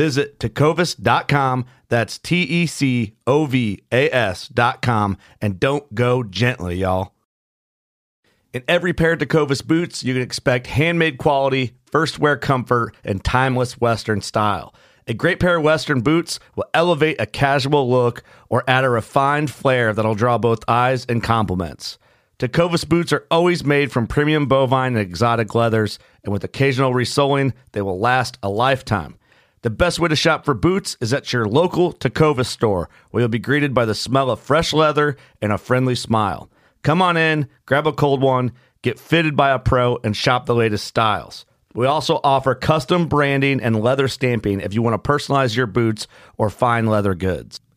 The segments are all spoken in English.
Visit tecovas.com. That's T E C O V A S.com. And don't go gently, y'all. In every pair of Tecovas boots, you can expect handmade quality, first wear comfort, and timeless Western style. A great pair of Western boots will elevate a casual look or add a refined flair that'll draw both eyes and compliments. Tecovas boots are always made from premium bovine and exotic leathers, and with occasional resoling, they will last a lifetime. The best way to shop for boots is at your local Tecovas store, where you'll be greeted by the smell of fresh leather and a friendly smile. Come on in, grab a cold one, get fitted by a pro, and shop the latest styles. We also offer custom branding and leather stamping if you want to personalize your boots or fine leather goods.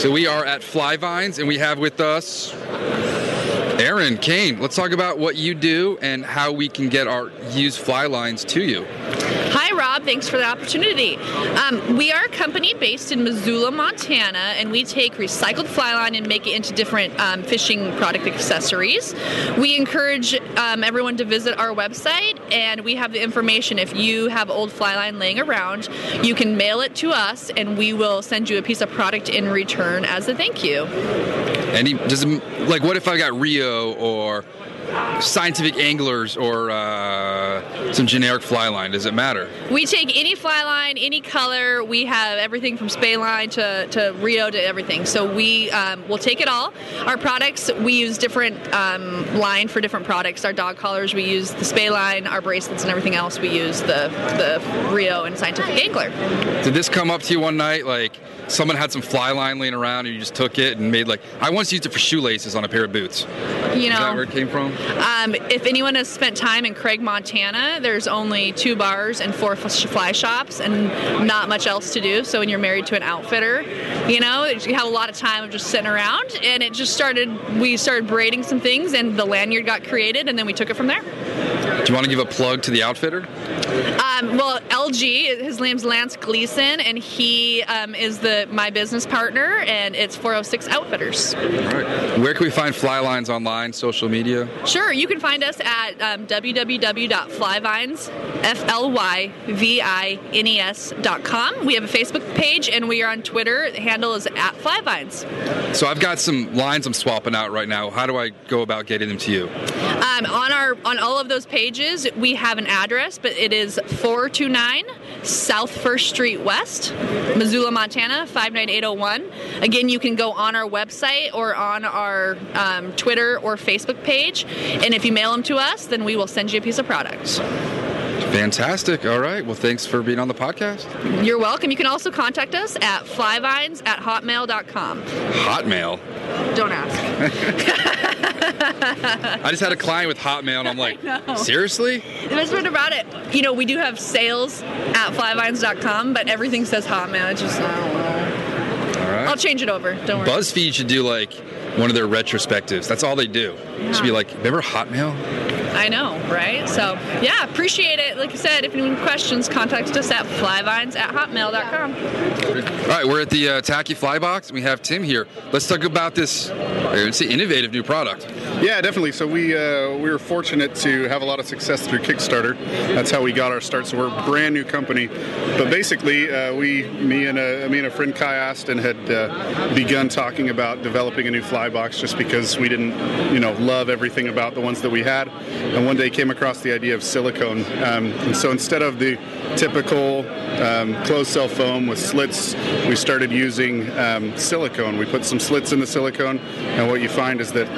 So we are at Fly Vines, and we have with us Aaron Kane. Let's talk about what you do and how we can get our used fly lines to you. Rob. Thanks for the opportunity. Um, we are a company based in Missoula, Montana, and we take recycled fly line and make it into different um, fishing product accessories. We encourage um, everyone to visit our website, and we have the information. If you have old fly line laying around, you can mail it to us, and we will send you a piece of product in return as a thank you. Any does it, like what if I got Rio or scientific anglers or uh, some generic fly line? Does it matter? We take any fly line, any color. We have everything from Spey line to, to Rio to everything. So we um, will take it all. Our products, we use different um, line for different products. Our dog collars, we use the Spey line. Our bracelets and everything else, we use the the Rio and scientific angler. Did this come up to you one night like? Someone had some fly line laying around, and you just took it and made like I once used it for shoelaces on a pair of boots. You Is that know, where it came from? Um, if anyone has spent time in Craig, Montana, there's only two bars and four fly shops and not much else to do. So when you're married to an outfitter, you know, you have a lot of time of just sitting around. And it just started, we started braiding some things and the lanyard got created and then we took it from there. You want to give a plug to the outfitter? Um, well, LG, his name's Lance Gleason and he um, is the my business partner and it's 406 Outfitters. All right. Where can we find Flyvines online, social media? Sure, you can find us at um, www.flyvines, F-L-Y-V-I-N-E-S dot com. We have a Facebook page and we are on Twitter. The handle is at Flyvines. So I've got some lines I'm swapping out right now. How do I go about getting them to you? Um, on our on all of those pages, we have an address, but it is 429 South First Street West, Missoula, Montana 59801. Again, you can go on our website or on our um, Twitter or Facebook page, and if you mail them to us, then we will send you a piece of product. Fantastic. All right. Well, thanks for being on the podcast. You're welcome. You can also contact us at flyvines at hotmail.com. Hotmail. Don't ask. I just had a client with Hotmail, and I'm like, seriously? The best part about it, you know, we do have sales at flyvines.com, but everything says hotmail. It's just, I don't know. All right. I'll change it over. Don't worry. BuzzFeed should do like one of their retrospectives. That's all they do. It should be like, remember Hotmail? I know, right? So, yeah, appreciate it. Like I said, if anyone questions, contact us at flyvines at hotmail.com. All right, we're at the uh, Tacky Flybox. And we have Tim here. Let's talk about this, I would say, innovative new product. Yeah, definitely. So we uh, we were fortunate to have a lot of success through Kickstarter. That's how we got our start. So we're a brand new company, but basically, uh, we, me and a me and a friend Kai Aston had uh, begun talking about developing a new fly box just because we didn't, you know, love everything about the ones that we had, and one day came across the idea of silicone. Um, and so instead of the typical um, closed cell foam with slits, we started using um, silicone. We put some slits in the silicone, and what you find is that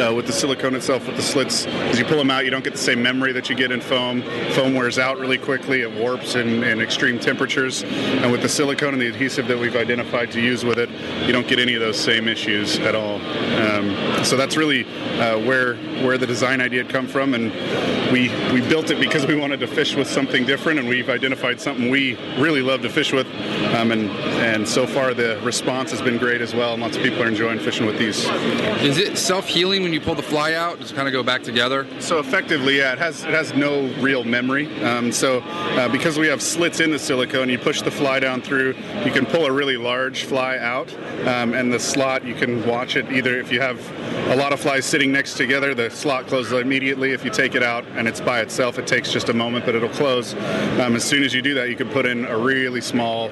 uh, with the silicone itself, with the slits, as you pull them out, you don't get the same memory that you get in foam. Foam wears out really quickly, it warps in, in extreme temperatures. And with the silicone and the adhesive that we've identified to use with it, you don't get any of those same issues at all. Um, so that's really uh, where where the design idea come from, and we we built it because we wanted to fish with something different, and we've identified something we really love to fish with, um, and and so far the response has been great as well, and lots of people are enjoying fishing with these. Is it self healing when you pull the fly out? Just kind of go back together? So effectively, yeah, it has it has no real memory. Um, so uh, because we have slits in the silicone, you push the fly down through, you can pull a really large fly out, um, and the slot you can watch it either if you have a lot of flies sitting next together, the slot closes immediately. If you take it out and it's by itself, it takes just a moment, but it'll close. Um, as soon as you do that, you can put in a really small,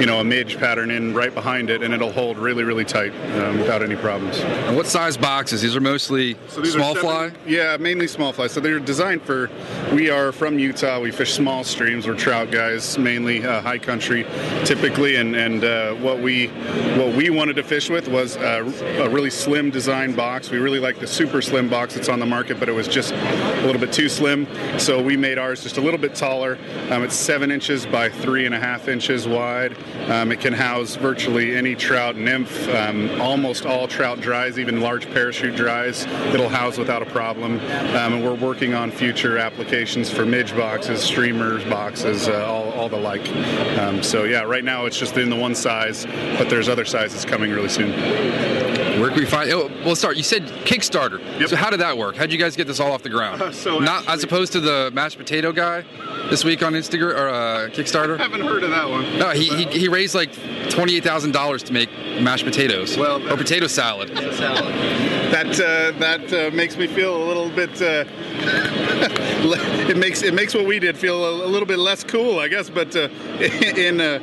you know, a midge pattern in right behind it, and it'll hold really, really tight um, without any problems. And what size boxes? These are mostly So these small are fly? Yeah, mainly small fly. So they're designed for. We are from Utah. We fish small streams. We're trout guys, mainly uh, high country, typically. And and uh, what we what we wanted to fish with was a, a really slim design box. We really like the super slim box that's on the market, but it was just a little bit too slim. So we made ours just a little bit taller. Um, it's seven inches by three and a half inches wide. Um, it can house virtually any trout, nymph, um, almost all trout dries, even large parachute dries. It'll house without a problem. Um, and we're working on future applications for midge boxes, streamers boxes, uh, all, all the like. Um, so yeah, right now it's just in the one size, but there's other sizes coming really soon. Where can we find? Oh, well, start. You said Kickstarter. Yep. So how did that work? How did you guys get this all off the ground? Uh, so not as opposed to the mashed potato guy this week on Instagram or uh, Kickstarter. I haven't heard of that one. No, he, he, he raised like twenty eight thousand dollars to make mashed potatoes Well, or potato salad. Salad. that uh, that uh, makes me feel a little bit. Uh, it makes it makes what we did feel a, a little bit less cool, I guess. But uh, in uh,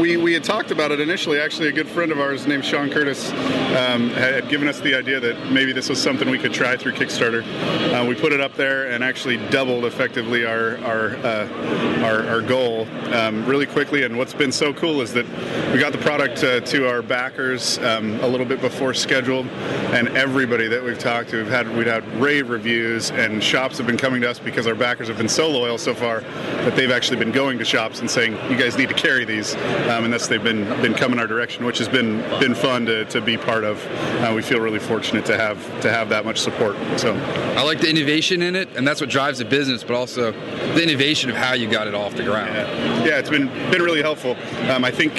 we we had talked about it initially. Actually, a good friend of ours named Sean Curtis um, had given us the idea that maybe this was something we could try through Kickstarter. Uh, we put it up there and actually doubled effectively our our uh, our, our goal um, really quickly. And what's been so cool is that we got the product uh, to our backers um, a little bit before scheduled, and everybody that we've talked to, we've had we've had rave reviews, and shops have been coming to us because our backers have been so loyal so far that they've actually been going to shops and saying, "You guys need to carry these," um, and thus they've been been coming our direction, which has been been fun to, to be part of. Uh, we feel really fortunate to have to have that much support. So. I like the innovation in it, and that's what drives the business, but also the innovation of how you got it off the ground. Yeah, yeah it's been been really helpful. Um, I think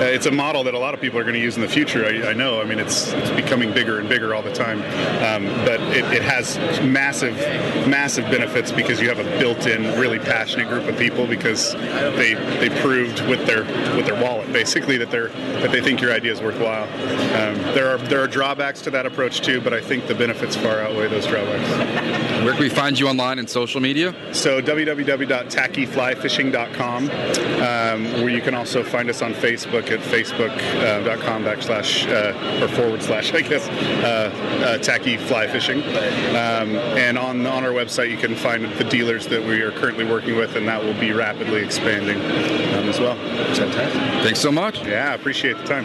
uh, it's a model that a lot of people are going to use in the future. I, I know. I mean, it's it's becoming bigger and bigger all the time. Um, but it, it has massive, massive benefits because you have a built-in, really passionate group of people because they they proved with their with their wallet basically that they're that they think your idea is worthwhile. Um, there are there are drawbacks to that approach too, but I think the benefits far outweigh those drawbacks. Where can we find you online and social media? So www.tackyflyfishing.com, um, where you can also find us on Facebook at facebook.com backslash uh, or forward slash, I guess, uh, uh, Tacky Fly Fishing. Um, and on on our website, you can find the dealers that we are currently working with, and that will be rapidly expanding um, as well. Thanks so much. Yeah, I appreciate the time.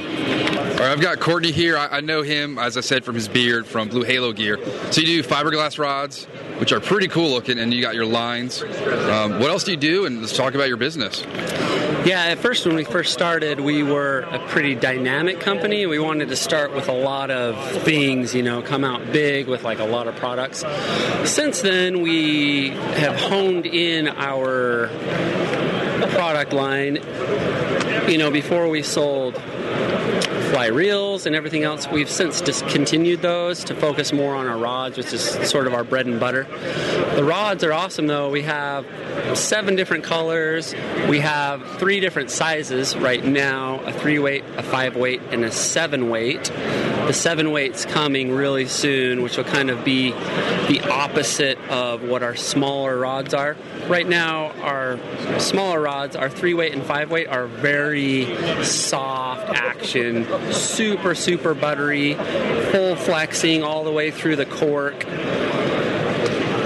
All right, I've got Courtney here. I, I know him, as I said, from his beard, from Blue Halo Gear. So you do fiberglass rods, which are pretty cool looking, and you got your lines. Um, what else do you do? And let's talk about your business. Yeah, at first, when we first started, we were a pretty dynamic company. We wanted to start with a lot of things, you know, come out big with like a lot of products. Since then, we have honed in our product line. You know, before we sold fly reels and everything else. We've since discontinued those to focus more on our rods, which is sort of our bread and butter. The rods are awesome though. We have seven different colors. We have three different sizes right now a three weight, a five weight, and a seven weight. The seven weight's coming really soon, which will kind of be the opposite of what our smaller rods are. Right now, our smaller rods, our three weight and five weight, are very soft action, super, super buttery, full flexing all the way through the cork.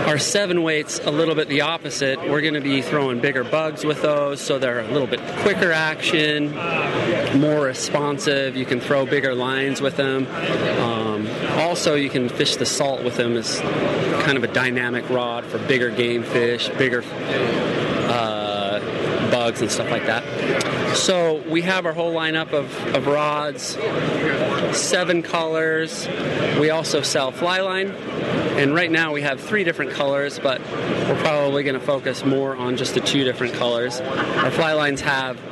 Our seven weights a little bit the opposite. We're going to be throwing bigger bugs with those, so they're a little bit quicker action, more responsive. You can throw bigger lines with them. Um, also, you can fish the salt with them as kind of a dynamic rod for bigger game fish, bigger uh, bugs, and stuff like that. So we have our whole lineup of, of rods, seven colors. We also sell fly line. And right now we have three different colors, but we're probably going to focus more on just the two different colors. Our fly lines have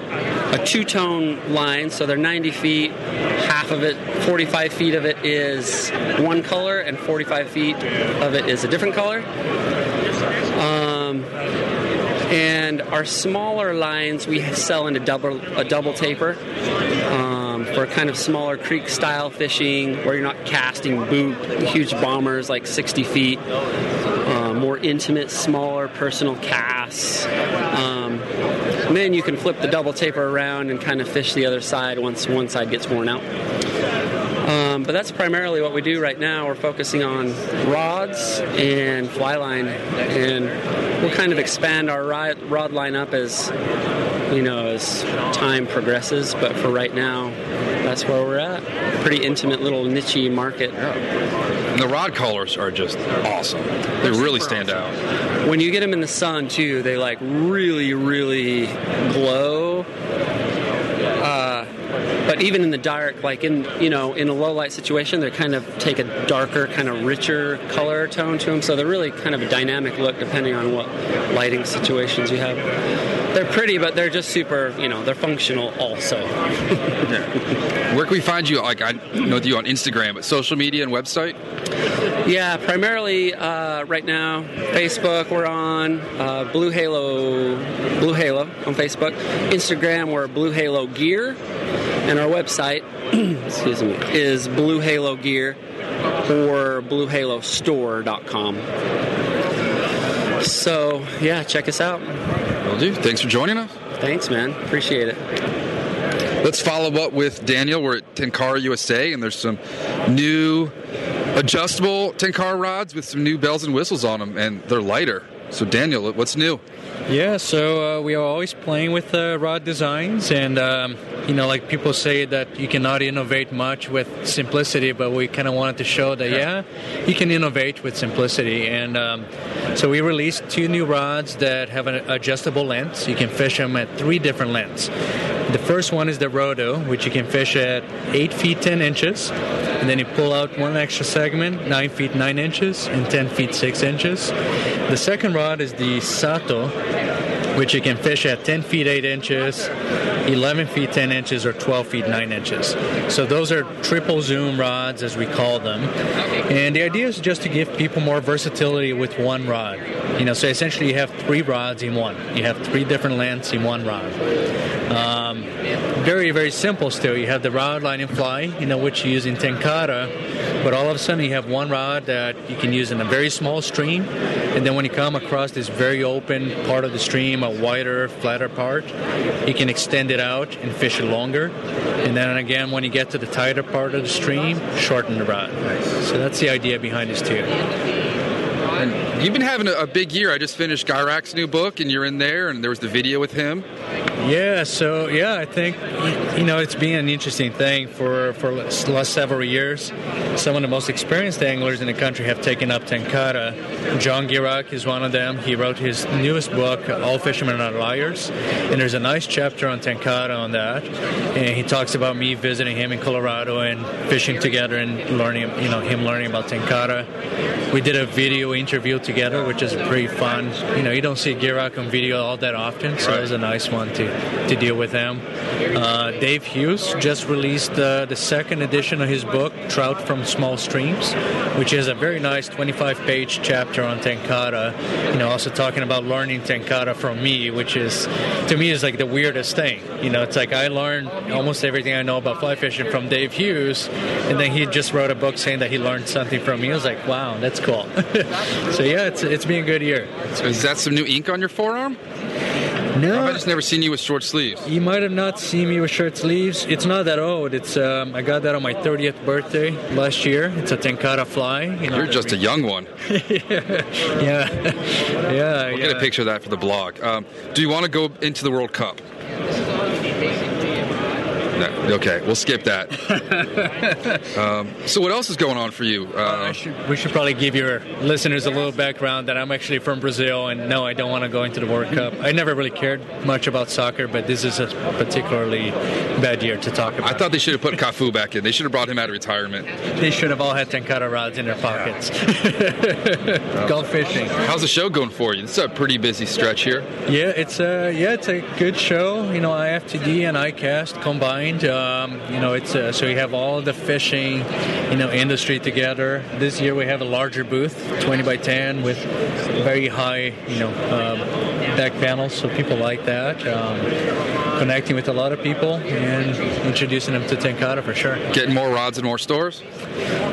a two tone line, so they're 90 feet. Half of it, 45 feet of it is one color, and 45 feet of it is a different color. Um, and our smaller lines we sell in a double a double taper um, for kind of smaller creek style fishing where you're not casting boot huge bombers like 60 feet uh, more intimate smaller personal casts. Um, then you can flip the double taper around and kind of fish the other side once one side gets worn out um, but that's primarily what we do right now. We're focusing on rods and fly line, and we'll kind of expand our rod, rod lineup as you know as time progresses. But for right now, that's where we're at. Pretty intimate little niche market. And the rod colors are just awesome. They really stand out. When you get them in the sun too, they like really, really glow. Even in the dark, like in you know in a low light situation, they kind of take a darker, kind of richer color tone to them. So they're really kind of a dynamic look depending on what lighting situations you have. They're pretty, but they're just super. You know, they're functional also. Where can we find you? Like I know you on Instagram, but social media and website. Yeah, primarily uh, right now, Facebook. We're on uh, Blue Halo, Blue Halo on Facebook. Instagram, we're Blue Halo Gear, and our website, excuse me, is Blue Halo Gear or BlueHaloStore.com. So yeah, check us out. Will do. Thanks for joining us. Thanks, man. Appreciate it. Let's follow up with Daniel. We're at Tenkara USA, and there's some new adjustable Tenkara rods with some new bells and whistles on them, and they're lighter. So, Daniel, what's new? Yeah, so uh, we are always playing with uh, rod designs, and um, you know, like people say that you cannot innovate much with simplicity, but we kind of wanted to show that yeah, you can innovate with simplicity. And um, so we released two new rods that have an adjustable length. You can fish them at three different lengths. The first one is the Rhodo, which you can fish at 8 feet 10 inches. And then you pull out one extra segment, 9 feet 9 inches and 10 feet 6 inches. The second rod is the Sato, which you can fish at 10 feet 8 inches, 11 feet 10 inches, or 12 feet 9 inches. So those are triple zoom rods, as we call them. And the idea is just to give people more versatility with one rod. You know, so essentially you have three rods in one. You have three different lengths in one rod. Um, very, very simple still. You have the rod line and fly, you know, which you use in Tenkara, but all of a sudden you have one rod that you can use in a very small stream, and then when you come across this very open part of the stream, a wider, flatter part, you can extend it out and fish it longer. And then again, when you get to the tighter part of the stream, shorten the rod. So that's the idea behind this too. And you've been having a, big year. I just finished Gierach's new book, and you're in there, and there was the video with him. Yeah, so yeah, I think you know it's been an interesting thing for for the last several years. Some of the most experienced anglers in the country have taken up Tenkara. John Gierach is one of them. He wrote his newest book, All Fishermen Are Liars, and there's a nice chapter on Tenkara on that. And he talks about me visiting him in Colorado and fishing together and learning, you know, him learning about Tenkara. We did a video interview together, which is pretty fun. You know, you don't see Gierach on video all that often, so it was a nice one too. To deal with them. Uh, Dave Hughes just released uh, the second edition of his book, Trout from Small Streams, which is a very nice 25 page chapter on Tenkara. You know, also talking about learning Tenkara from me, which is, to me, is like the weirdest thing. You know, it's like I learned almost everything I know about fly fishing from Dave Hughes, and then he just wrote a book saying that he learned something from me. I was like, wow, that's cool. so yeah, it's it's been a good year. So is that some new ink on your forearm? No, I've just never seen you with short sleeves. You might have not seen me with short sleeves. It's not that old. It's um, I got that on my 30th birthday last year. It's a Tenkara fly. You know, You're just a young one. yeah, yeah. We'll yeah. get a picture of that for the blog. Um, do you want to go into the World Cup? No. Okay, we'll skip that. um, so, what else is going on for you? Uh, I should, we should probably give your listeners a little background that I'm actually from Brazil, and no, I don't want to go into the World Cup. I never really cared much about soccer, but this is a particularly bad year to talk about. I thought they should have put Cafu back in. They should have brought him out of retirement. they should have all had Tenkara rods in their pockets. Go fishing. How's the show going for you? It's a pretty busy stretch here. Yeah, it's a yeah, it's a good show. You know, IFTD and ICAST combined. Um, you know, it's uh so you have all the fishing, you know, industry together. This year we have a larger booth, 20 by 10, with very high, you know, um, back panels, so people like that. Um, connecting with a lot of people and introducing them to Tenkara for sure. Getting more rods and more stores.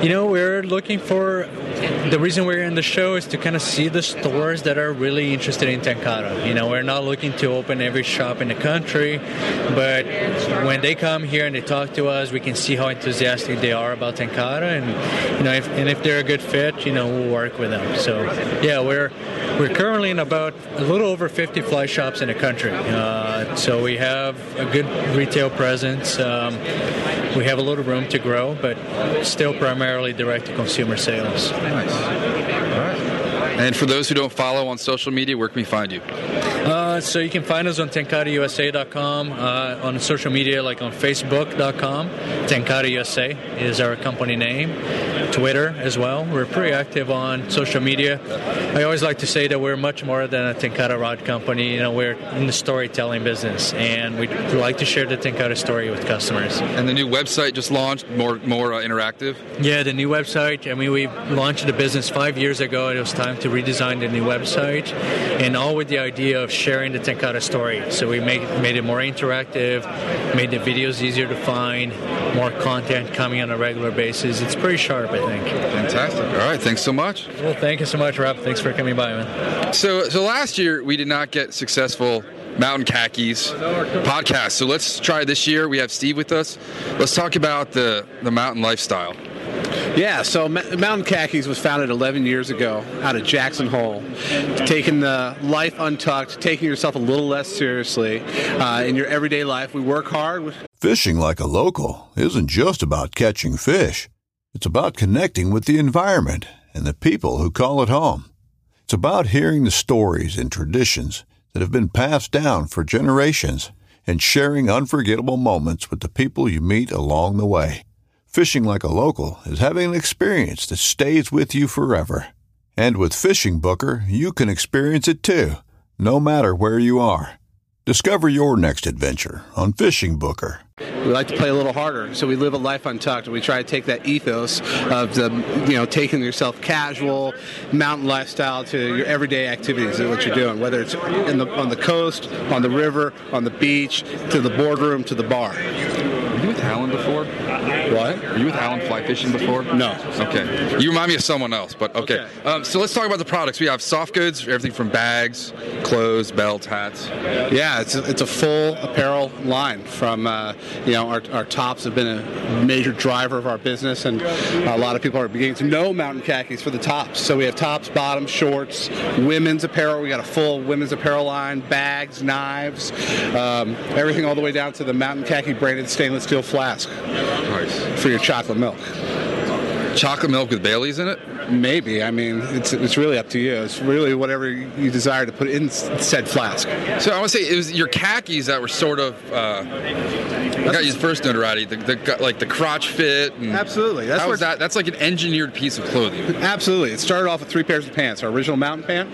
You know, we're looking for the reason we're in the show is to kind of see the stores that are really interested in Tenkara. You know, we're not looking to open every shop in the country, but when they come here and they talk to us, we can see how enthusiastic they are about Tenkara, and you know, if, and if they're a good fit, you know, we'll work with them. So, yeah, we're we're currently in about a little over 50 fly shops in the country. Uh, so we have a good retail presence. Um, we have a little room to grow, but still primarily direct to consumer sales. Nice. All right. And for those who don't follow on social media, where can we find you? Uh, so you can find us on tenkarausa.com, uh, on social media like on facebook.com. Tenkara USA is our company name. Twitter as well. We're pretty active on social media. I always like to say that we're much more than a Tenkara rod company. You know, we're in the storytelling business, and we like to share the Tenkara story with customers. And the new website just launched, more more uh, interactive. Yeah, the new website. I mean, we launched the business five years ago. It was time to redesign the new website, and all with the idea of sharing the Tenkara story. So we made made it more interactive, made the videos easier to find, more content coming on a regular basis. It's pretty sharp, I think. Fantastic. All right, thanks so much. Well, thank you so much, Rob. Thanks for coming by, man. So, so last year we did not get successful mountain khakis podcast. So let's try this year. We have Steve with us. Let's talk about the the mountain lifestyle. Yeah, so Mountain Khakis was founded 11 years ago out of Jackson Hole, taking the life untucked, taking yourself a little less seriously uh, in your everyday life. We work hard. Fishing like a local isn't just about catching fish. It's about connecting with the environment and the people who call it home. It's about hearing the stories and traditions that have been passed down for generations and sharing unforgettable moments with the people you meet along the way. Fishing like a local is having an experience that stays with you forever. And with Fishing Booker, you can experience it too, no matter where you are. Discover your next adventure on Fishing Booker. We like to play a little harder, so we live a life untucked. We try to take that ethos of the, you know, taking yourself casual, mountain lifestyle to your everyday activities and what you're doing, whether it's the, on the coast, on the river, on the beach, to the boardroom, to the bar. Alan before? What? Were you with Alan fly fishing before? No. Okay. You remind me of someone else, but okay. Okay. Um, so let's talk about the products. We have soft goods, everything from bags, clothes, belts, hats. Yeah, it's a, it's a full apparel line. From uh, you know, our, our tops have been a major driver of our business, and a lot of people are beginning to know mountain khakis for the tops. So we have tops, bottoms, shorts, women's apparel. We got a full women's apparel line, bags, knives, um, everything all the way down to the mountain khaki branded stainless steel flask Nice. for your chocolate milk. Chocolate milk with Bailey's in it. maybe. I mean, it's it's really up to you. It's really whatever you desire to put in said flask. So I want to say it was your khakis that were sort of uh, I got you first notoriety. The, the like the crotch fit. And Absolutely. That's how that? That's like an engineered piece of clothing. Absolutely. It started off with three pairs of pants our original mountain pant,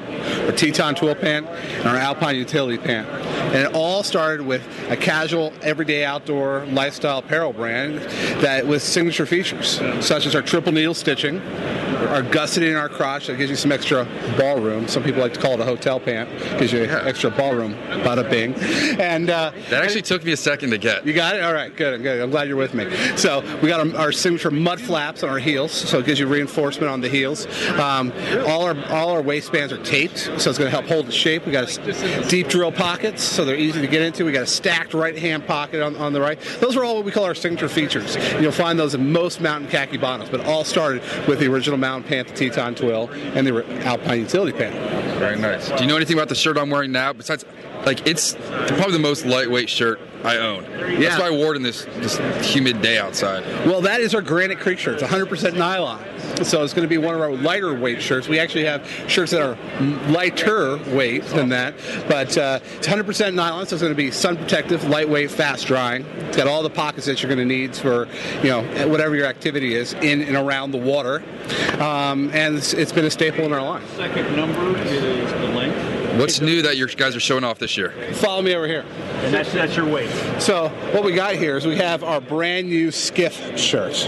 our Teton twill pant, and our Alpine utility pant. And it all started with a casual, everyday outdoor lifestyle apparel brand that with signature features, such as our triple needle stitching, our gusseting in our crotch that gives you some extra ballroom. Some people like to call it a hotel pant, gives you extra ballroom, bada bing. And uh, That actually took me a second to get. you got it? All right, good, good. I'm glad you're with me. So we got our, our signature mud flaps on our heels, so it gives you reinforcement on the heels. Um, all our all our waistbands are taped, so it's going to help hold the shape. We got a deep drill pockets, so they're easy to get into. We got a stacked right hand pocket on, on the right. Those are all what we call our signature features. You'll find those in most mountain khaki bottoms, but all started with the original mountain pant, the Teton twill, and the Alpine utility pant. Very nice. Do you know anything about the shirt I'm wearing now? Besides, like it's probably the most lightweight shirt I own. Yeah. That's why I wore it in this this humid day outside. Well, that is our Granite Creek shirt. It's 100% nylon. So it's going to be one of our lighter weight shirts. We actually have shirts that are lighter weight than that, but uh, it's 100% nylon, so it's going to be sun protective, lightweight, fast drying. It's got all the pockets that you're going to need for, you know, whatever your activity is in and around the water. Um, and it's, it's been a staple in our line. Second number is the length, What's new that your guys are showing off this year? Follow me over here. and that's that's your weight. So what we got here is we have our brand new skiff shirts.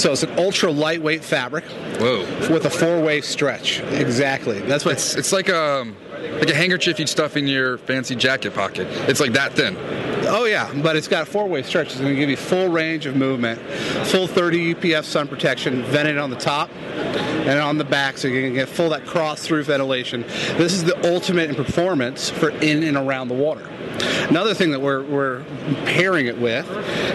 So it's an ultra lightweight fabric Whoa. with a four-way stretch. Exactly. That's what It's it's like um like a handkerchief you'd stuff in your fancy jacket pocket. It's like that thin. Oh yeah, but it's got a four-way stretch. It's going to give you full range of movement, full 30 UPF sun protection, vented on the top and on the back, so you can get full that cross-through ventilation. This is the ultimate in performance for in and around the water. Another thing that we're, we're pairing it with,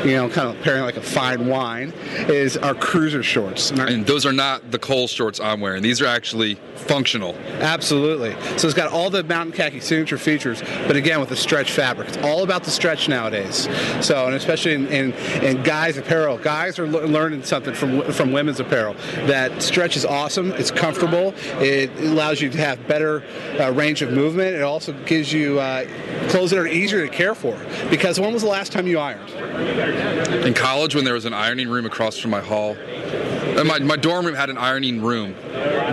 you know, kind of pairing like a fine wine, is our cruiser shorts. And our- And those are not the Cole shorts I'm wearing. These are actually functional. Absolutely. So it's got all the Mountain Khaki signature features, but again with the stretch fabric. It's all about the stretch nowadays. So, and especially in, in, in guys' apparel, guys are le- learning something from from women's apparel. That stretch is awesome. It's comfortable. It allows you to have better uh, range of movement. It also gives you uh, clothes that are easier to care for. Because when was the last time you ironed? In college, when there was an ironing room across from my hall, and my, my dorm room had an ironing room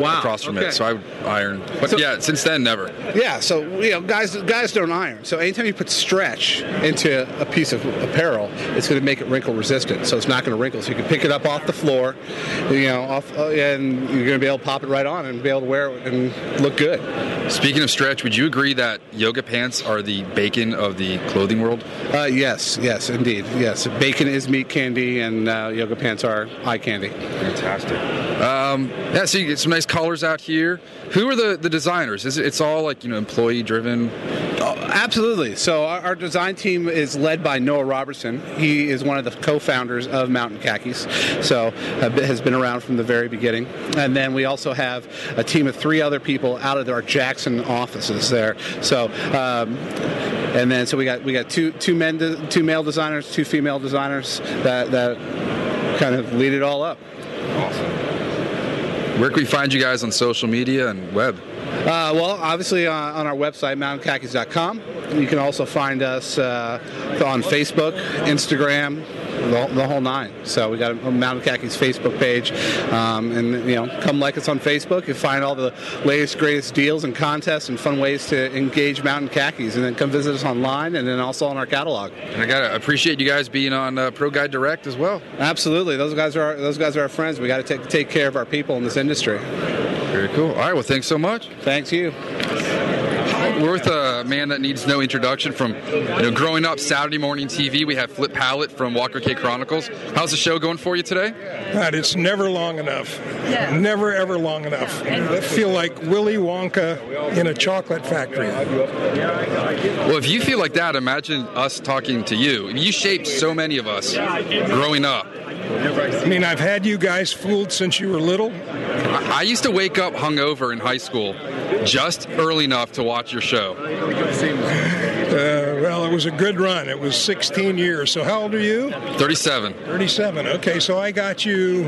Wow, across from okay. it, so I would iron. But So- yeah, since then, never. Yeah, so you know, guys guys don't iron. So anytime you put stretch into a piece of apparel, it's going to make it wrinkle resistant. So it's not going to wrinkle. So you can pick it up off the floor, you know, off, uh, and you're going to be able to pop it right on and be able to wear it and look good. Speaking of stretch, would you agree that yoga pants are the bacon of the clothing world? Uh, yes, yes, indeed, yes. Bacon is meat candy, and uh, yoga pants are eye candy. Fantastic. Um, yeah, so you get some nice colors out here. Who are the, the designers? Is it, it's all like you know employee driven? Oh, absolutely. So our, our design team is led by Noah Robertson. He is one of the co-founders of Mountain Khakis, so uh, has been around from the very beginning. And then we also have a team of three other people out of our Jackson offices there. So. Um, and then, so we got we got two two men, two male designers, two female designers that that kind of lead it all up. Where can we find you guys on social media and web? Uh, well, obviously uh, on our website, mountainkhakis.com. You can also find us uh, on Facebook, Instagram, the, whole- the whole nine. So we got a Mountain Khakis Facebook page, um, and you know, come like us on Facebook. You find all the latest, greatest deals and contests and fun ways to engage Mountain Khakis, and then come visit us online, and then also on our catalog. And I gotta appreciate you guys being on uh, Pro Guide Direct as well. Absolutely, those guys are our, those guys are our friends. We got to take take care of our people in this industry. Very cool. All right, well, thanks so much. Thanks you. We're with a man that needs no introduction. From you know, growing up Saturday morning TV, we have Flip Pallot from Walker's Cay Chronicles. How's the show going for you today? God, it's never long enough. Never ever long enough. I feel like Willy Wonka in a chocolate factory. Well, if you feel like that, imagine us talking to you. You shaped so many of us growing up. I mean, I've had you guys fooled since you were little. I used to wake up hungover in high school just early enough to watch your show. Well, Well, it was a good run. It was 16 years. So how old are you? 37. 37. Okay, so I got you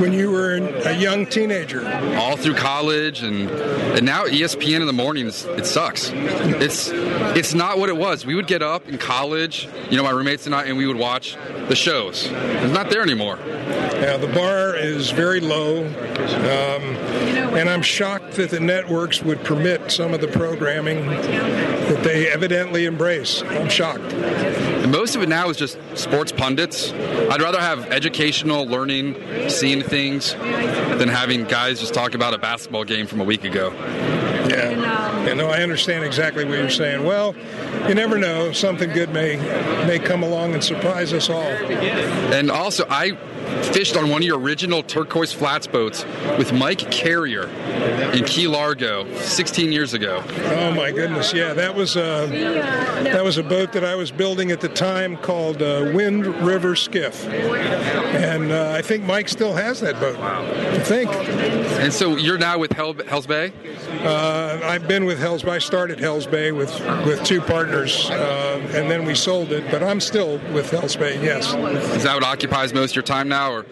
when you were a young teenager. All through college and and now ESPN in the mornings it sucks. It's it's not what it was. We would get up in college, you know, my roommates and I, and we would watch the shows. It's not there anymore. Yeah, the bar is very low, um, and I'm shocked that the networks would permit some of the programming that they evidently embrace. I'm shocked. And most of it now is just sports pundits. I'd rather have educational learning, seeing things, than having guys just talk about a basketball game from a week ago. Yeah, you know, I understand exactly what you're saying. Well, you never know; something good may may come along and surprise us all. And also, I fished on one of your original turquoise flats boats with Mike Carrier in Key Largo 16 years ago. Oh my goodness! Yeah, that was a that was a boat that I was building at the time called uh, Wind River Skiff, and uh, I think Mike still has that boat. I think. And so you're now with Hell, Hell's Bay. Uh, I've been with Hell's Bay. I started Hell's Bay with with two partners, uh, and then we sold it. But I'm still with Hell's Bay. Yes. Is that what occupies most of your time now, or?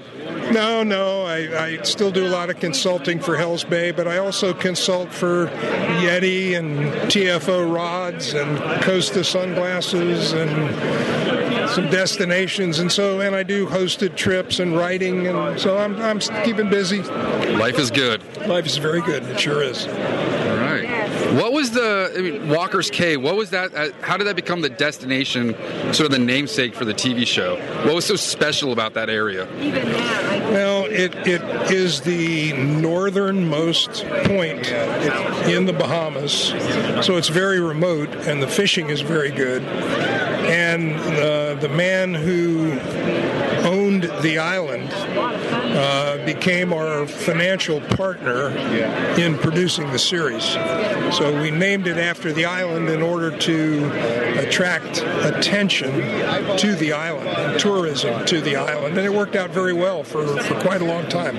No, no. I, I still do a lot of consulting for Hell's Bay, but I also consult for Yeti and TFO rods and Costa sunglasses and some destinations, and so and I do hosted trips and writing, and so I'm I'm keeping busy. Life is good. Life is very good. It sure is. All right. What was the I mean, Walker's Cay? What was that? Uh, how did that become the destination, sort of the namesake for the TV show? What was so special about that area? Well, it, it is the northernmost point in the Bahamas, so it's very remote, and the fishing is very good. And the, the man who owned the island uh, became our financial partner in producing the series. So we named it after the island in order to attract attention to the island and tourism to the island. And it worked out very well for, for quite a long time.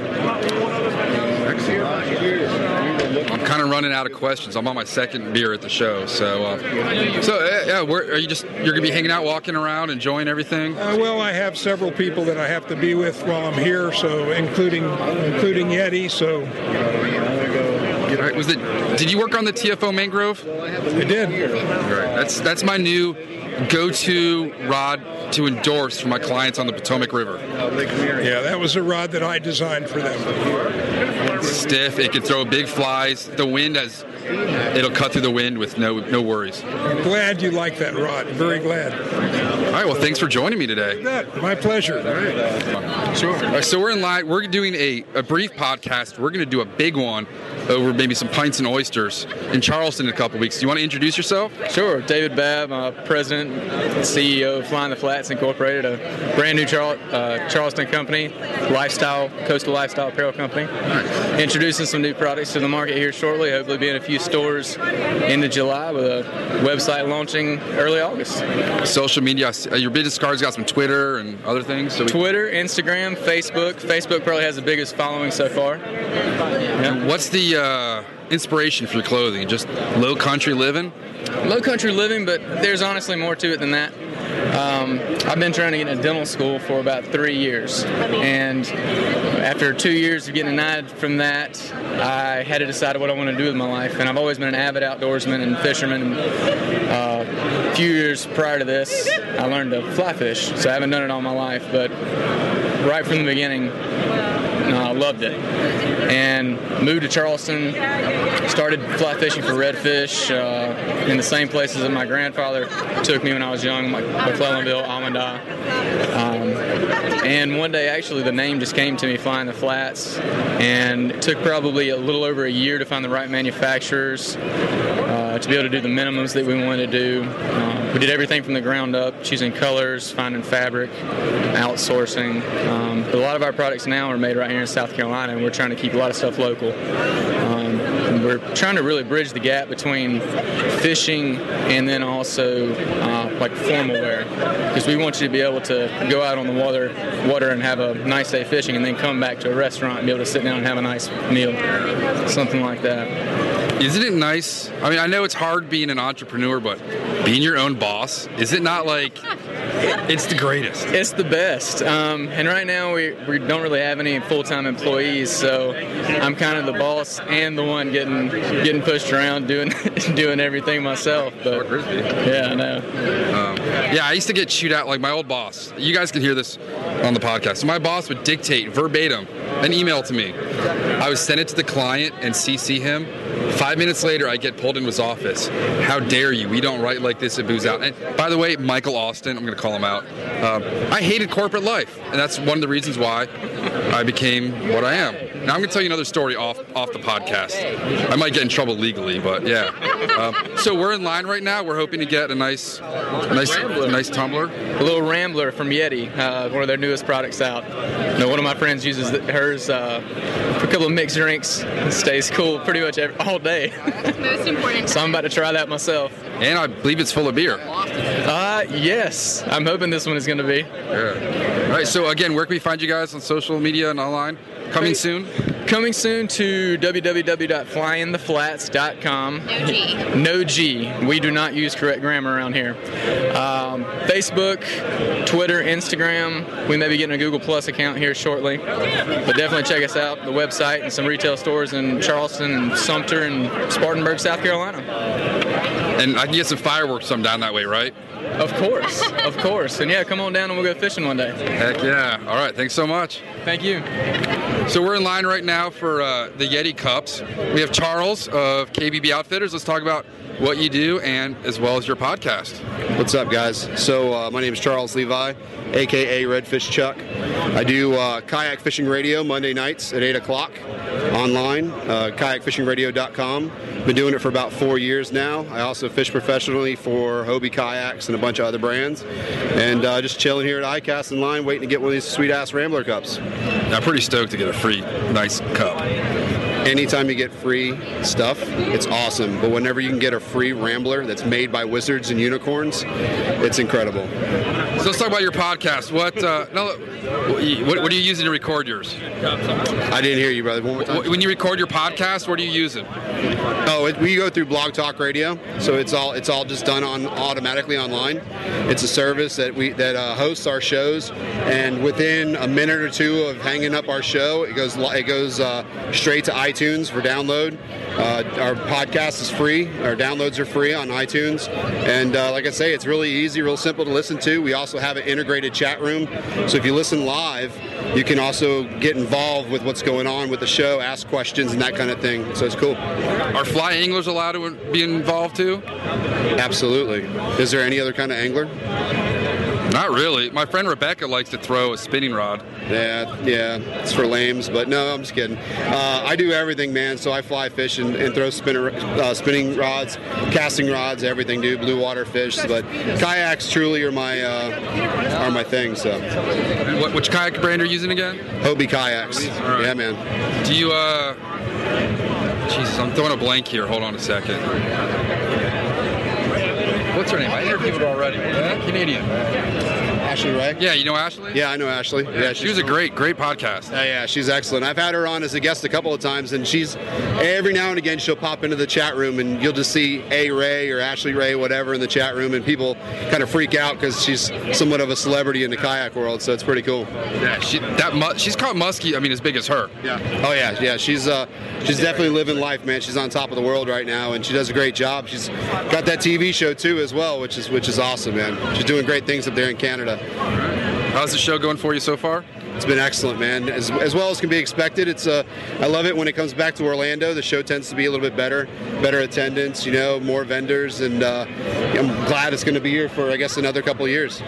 I'm kind of running out of questions. I'm on my second beer at the show, so uh, so uh, yeah. Where, are you just you're gonna be hanging out, walking around, enjoying everything? Uh, well, I have several people that I have to be with while I'm here, so including including Yeti. So right, was it? Did you work on the TFO mangrove? I did. Right. That's that's my new go-to rod to endorse for my clients on the Potomac River. Yeah, that was a rod that I designed for them. It's stiff. It can throw big flies. The wind has. It'll cut through the wind with no no worries. Glad you like that rod. Very glad. All right. Well, thanks for joining me today. My pleasure. All right. Sure. All right, so we're in line. We're doing a, a brief podcast. We're going to do a big one over maybe some pints and oysters in Charleston in a couple weeks. Do you want to introduce yourself? Sure. David Babb, uh, President, CEO of Flying the Flats Incorporated, a brand new Char- uh, Charleston company, lifestyle, coastal lifestyle apparel company. Introducing some new products to the market here shortly. Hopefully, be in a few stores into July with a website launching early August. Social media. Uh, Your business card's got some Twitter and other things. So we, Twitter, Instagram, Facebook. Facebook probably has the biggest following so far. And What's the uh, inspiration for your clothing? Just low country living? Low country living, but there's honestly more to it than that. Um, I've been trying to get into dental school for about three years, and after two years of getting denied from that, I had to decide what I want to do with my life. And I've always been an avid outdoorsman and fisherman. Uh, a few years prior to this, I learned to fly fish, so I haven't done it all my life. But right from the beginning, I loved it. And moved to Charleston, started fly fishing for redfish uh, in the same places that my grandfather took me when I was young, like McClellanville, Almondie. Um, and one day, actually, the name just came to me, Flying the Flats. And it took probably a little over a year to find the right manufacturers uh, to be able to do the minimums that we wanted to do. Uh, we did everything from the ground up, choosing colors, finding fabric, outsourcing. Um, but a lot of our products now are made right here in South Carolina, and we're trying to keep a lot of stuff local. Um, we're trying to really bridge the gap between fishing and then also uh, like formal wear, because we want you to be able to go out on the water, water and have a nice day fishing, and then come back to a restaurant and be able to sit down and have a nice meal, something like that. Isn't it nice? I mean, I know it's hard being an entrepreneur, but being your own boss, is it not like it's the greatest? It's the best. Um, and right now we, we don't really have any full time employees, so I'm kind of the boss and the one getting getting pushed around doing doing everything myself. But yeah, I know. Um, yeah, I used to get chewed out like my old boss. You guys can hear this on the podcast. So my boss would dictate verbatim an email to me. I would send it to the client and CC him. Five minutes later, I get pulled into his office. How dare you? We don't write like this at Booz Allen. And by the way, Michael Austin, I'm going to call him out. Um, I hated corporate life, and that's one of the reasons why I became what I am. Now I'm going to tell you another story off off the podcast. I might get in trouble legally, but yeah. Um, so we're in line right now. We're hoping to get a nice, nice, nice tumbler. A little Rambler from Yeti, uh, one of their newest products out. You know, one of my friends uses hers uh, for a couple of mixed drinks. It stays cool pretty much every, all day. Most important. so I'm about to try that myself. And I believe it's full of beer. Uh, yes. I'm hoping this one is going to be. Yeah. All right. So again, where can we find you guys on social media and online? Coming soon. Coming soon to www.flyintheflats.com. No G. No G. We do not use correct grammar around here. Um, Facebook, Twitter, Instagram. We may be getting a Google Plus account here shortly. But definitely check us out, the website, and some retail stores in Charleston and Sumter and Spartanburg, South Carolina. And I can get some fireworks some down that way, right? Of course, of course. And yeah, come on down and we'll go fishing one day. Heck yeah. All right. Thanks so much. Thank you. So we're in line right now for uh, the Yeti Cups. We have Charles of KBB Outfitters. Let's talk about what you do and as well as your podcast. What's up, guys? So uh, my name is Charles Levi, aka Redfish Chuck. I do uh, kayak fishing radio Monday nights at 8 o'clock online, uh, kayakfishingradio.com. Been doing it for about four years now. I also fish professionally for Hobie Kayaks and a bunch of other brands. And uh, just chilling here at ICAST in line waiting to get one of these sweet ass Rambler cups. I'm pretty stoked to get a free, nice cup. Anytime you get free stuff, it's awesome. But whenever you can get a free Rambler that's made by wizards and unicorns, it's incredible. So let's talk about your podcast. What uh, no, what, what are you using to record yours? I didn't hear you, brother. One more time. When you record your podcast, what are you using? Oh, it, we go through Blog Talk Radio, so it's all it's all just done on automatically online. It's a service that we that uh, hosts our shows, and within a minute or two of hanging up our show, it goes it goes uh, straight to iTunes for download. Uh, our podcast is free. Our downloads are free on iTunes, and uh, like I say, it's really easy, real simple to listen to. We also have an integrated chat room, so if you listen live, you can also get involved with what's going on with the show, ask questions, and that kind of thing. So it's cool. Are fly anglers allowed to be involved too? Absolutely. Is there any other kind of angler? Not really. My friend Rebecca likes to throw a spinning rod. Yeah, yeah, it's for lames, but no, I'm just kidding. Uh, I do everything, man. So I fly fish and, and throw spinner, uh, spinning rods, casting rods, everything, dude. Blue water fish, but kayaks truly are my uh, are my thing. So. And what, which kayak brand are you using again? Hobie kayaks. Yeah, man. Do you? uh Jesus, I'm throwing a blank here. Hold on a second. What's her name? I interviewed already. Canadian. Ashley Rae. Yeah, you know Ashley? Yeah, I know Ashley. Yeah, she was a great, great podcast. Yeah, yeah, she's excellent. I've had her on as a guest a couple of times, and she's every now and again she'll pop into the chat room, and you'll just see A Ray or Ashley Rae, whatever, in the chat room, and people kind of freak out because she's somewhat of a celebrity in the kayak world. So it's pretty cool. Yeah, she that mu- she's caught muskie. I mean, as big as her. Yeah. Oh yeah, yeah. She's uh, she's definitely living life, man. She's on top of the world right now, and she does a great job. She's got that TV show too as well, which is which is awesome, man. She's doing great things up there in Canada. How's the show going for you so far? It's been excellent, man. As, as well as can be expected. It's uh, I love it when it comes back to Orlando. The show tends to be a little bit better, better attendance, you know, more vendors, and uh, I'm glad it's going to be here for I guess another couple of years.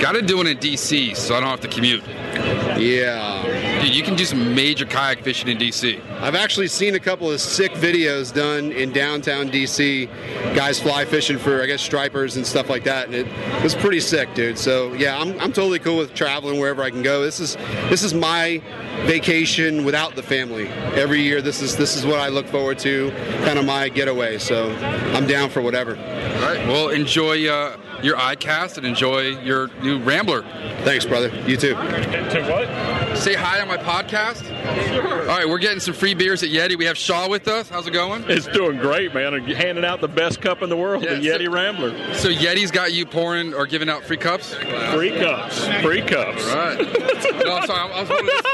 Got to do it in DC, so I don't have to commute. Yeah. Dude, you can do some major kayak fishing in DC. I've actually seen a couple of sick videos done in downtown DC. Guys fly fishing for, I guess, stripers and stuff like that, and it, was pretty sick, dude. So yeah, I'm, I'm totally cool with traveling wherever I can go. This is this is my vacation without the family. Every year, this is this is what I look forward to, kind of my getaway. So I'm down for whatever. All right. Well, enjoy uh, your ICAST and enjoy your new Rambler. Thanks, brother. You too. To what? say hi on my podcast? All right, we're getting some free beers at Yeti. We have Shaw with us. How's it going? It's doing great, man. I'm handing out the best cup in the world, Yeah, the Yeti so- Rambler. So Yeti's got you pouring or giving out free cups? Free cups. Free cups. All right. No, I'm sorry. I was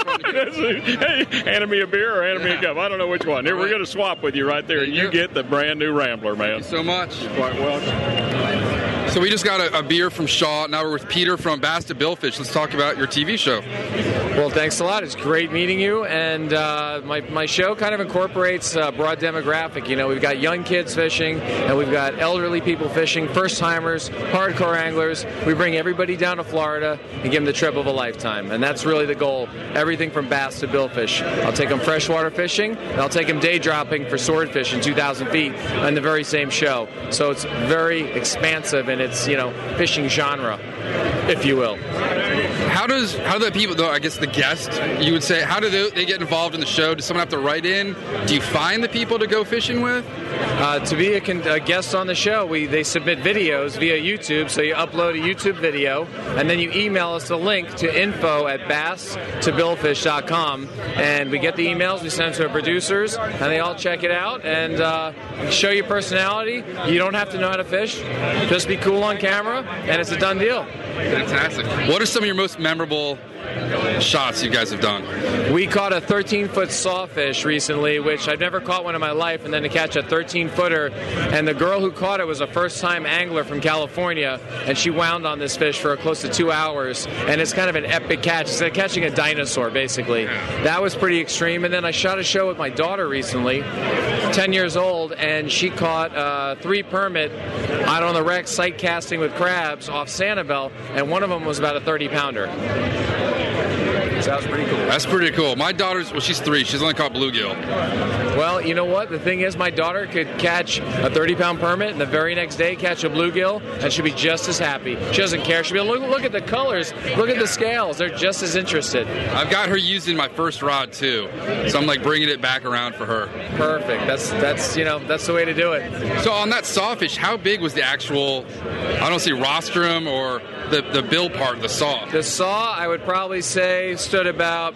wondering. hey, handing me a beer or handing me a cup. I don't know which one. Here, we're going to swap with you right there. Thank You you. get the brand new Rambler, man. so much. You're quite welcome. So we just got a, a beer from Shaw. Now we're with Peter from Bass to Billfish. Let's talk about your TV show. Well, thanks a lot. It's great meeting you. And uh, my, my show kind of incorporates a broad demographic. You know, we've got young kids fishing, and we've got elderly people fishing, first timers, hardcore anglers. We bring everybody down to Florida and give them the trip of a lifetime. And that's really the goal. Everything from bass to billfish. I'll take them freshwater fishing, and I'll take them day dropping for swordfish in 2,000 feet on the very same show. So it's very expansive in its, you know, fishing genre, if you will. How does how do the people though? I guess the guest you would say how do they, they get involved in the show? Does someone have to write in? Do you find the people to go fishing with? Uh, to be a, con- a guest on the show, we they submit videos via YouTube. So you upload a YouTube video, and then you email us the link to info at bass to billfish.com, and we get the emails. We send them to our producers, and they all check it out and uh, show your personality. You don't have to know how to fish; just be cool on camera, and it's a done deal. Fantastic. What are some of your most memorable shots you guys have done? We caught a 13 foot sawfish recently, which I've never caught one in my life, and then to catch a 13 footer. And the girl who caught it was a first time angler from California, and she wound on this fish for close to two hours. And it's kind of an epic catch. It's like catching a dinosaur, basically. That was pretty extreme. And then I shot a show with my daughter recently, 10 years old, and she caught uh, three permit out on the wreck sight casting with crabs off Sanibel, and one of them was about a 30 pounder. Pretty cool. That's pretty cool. My daughter's well, she's three. She's only caught bluegill. Well, you know what? The thing is, my daughter could catch a 30 pound permit and the very next day catch a bluegill, and she'd be just as happy. She doesn't care. She'll be look, look at the colors, look at the scales. They're just as interested. I've got her using my first rod too, so I'm like bringing it back around for her. Perfect. That's that's you know that's the way to do it. So on that sawfish, how big was the actual? I don't see rostrum or the the bill part, of the saw. The saw, I would probably say, stood about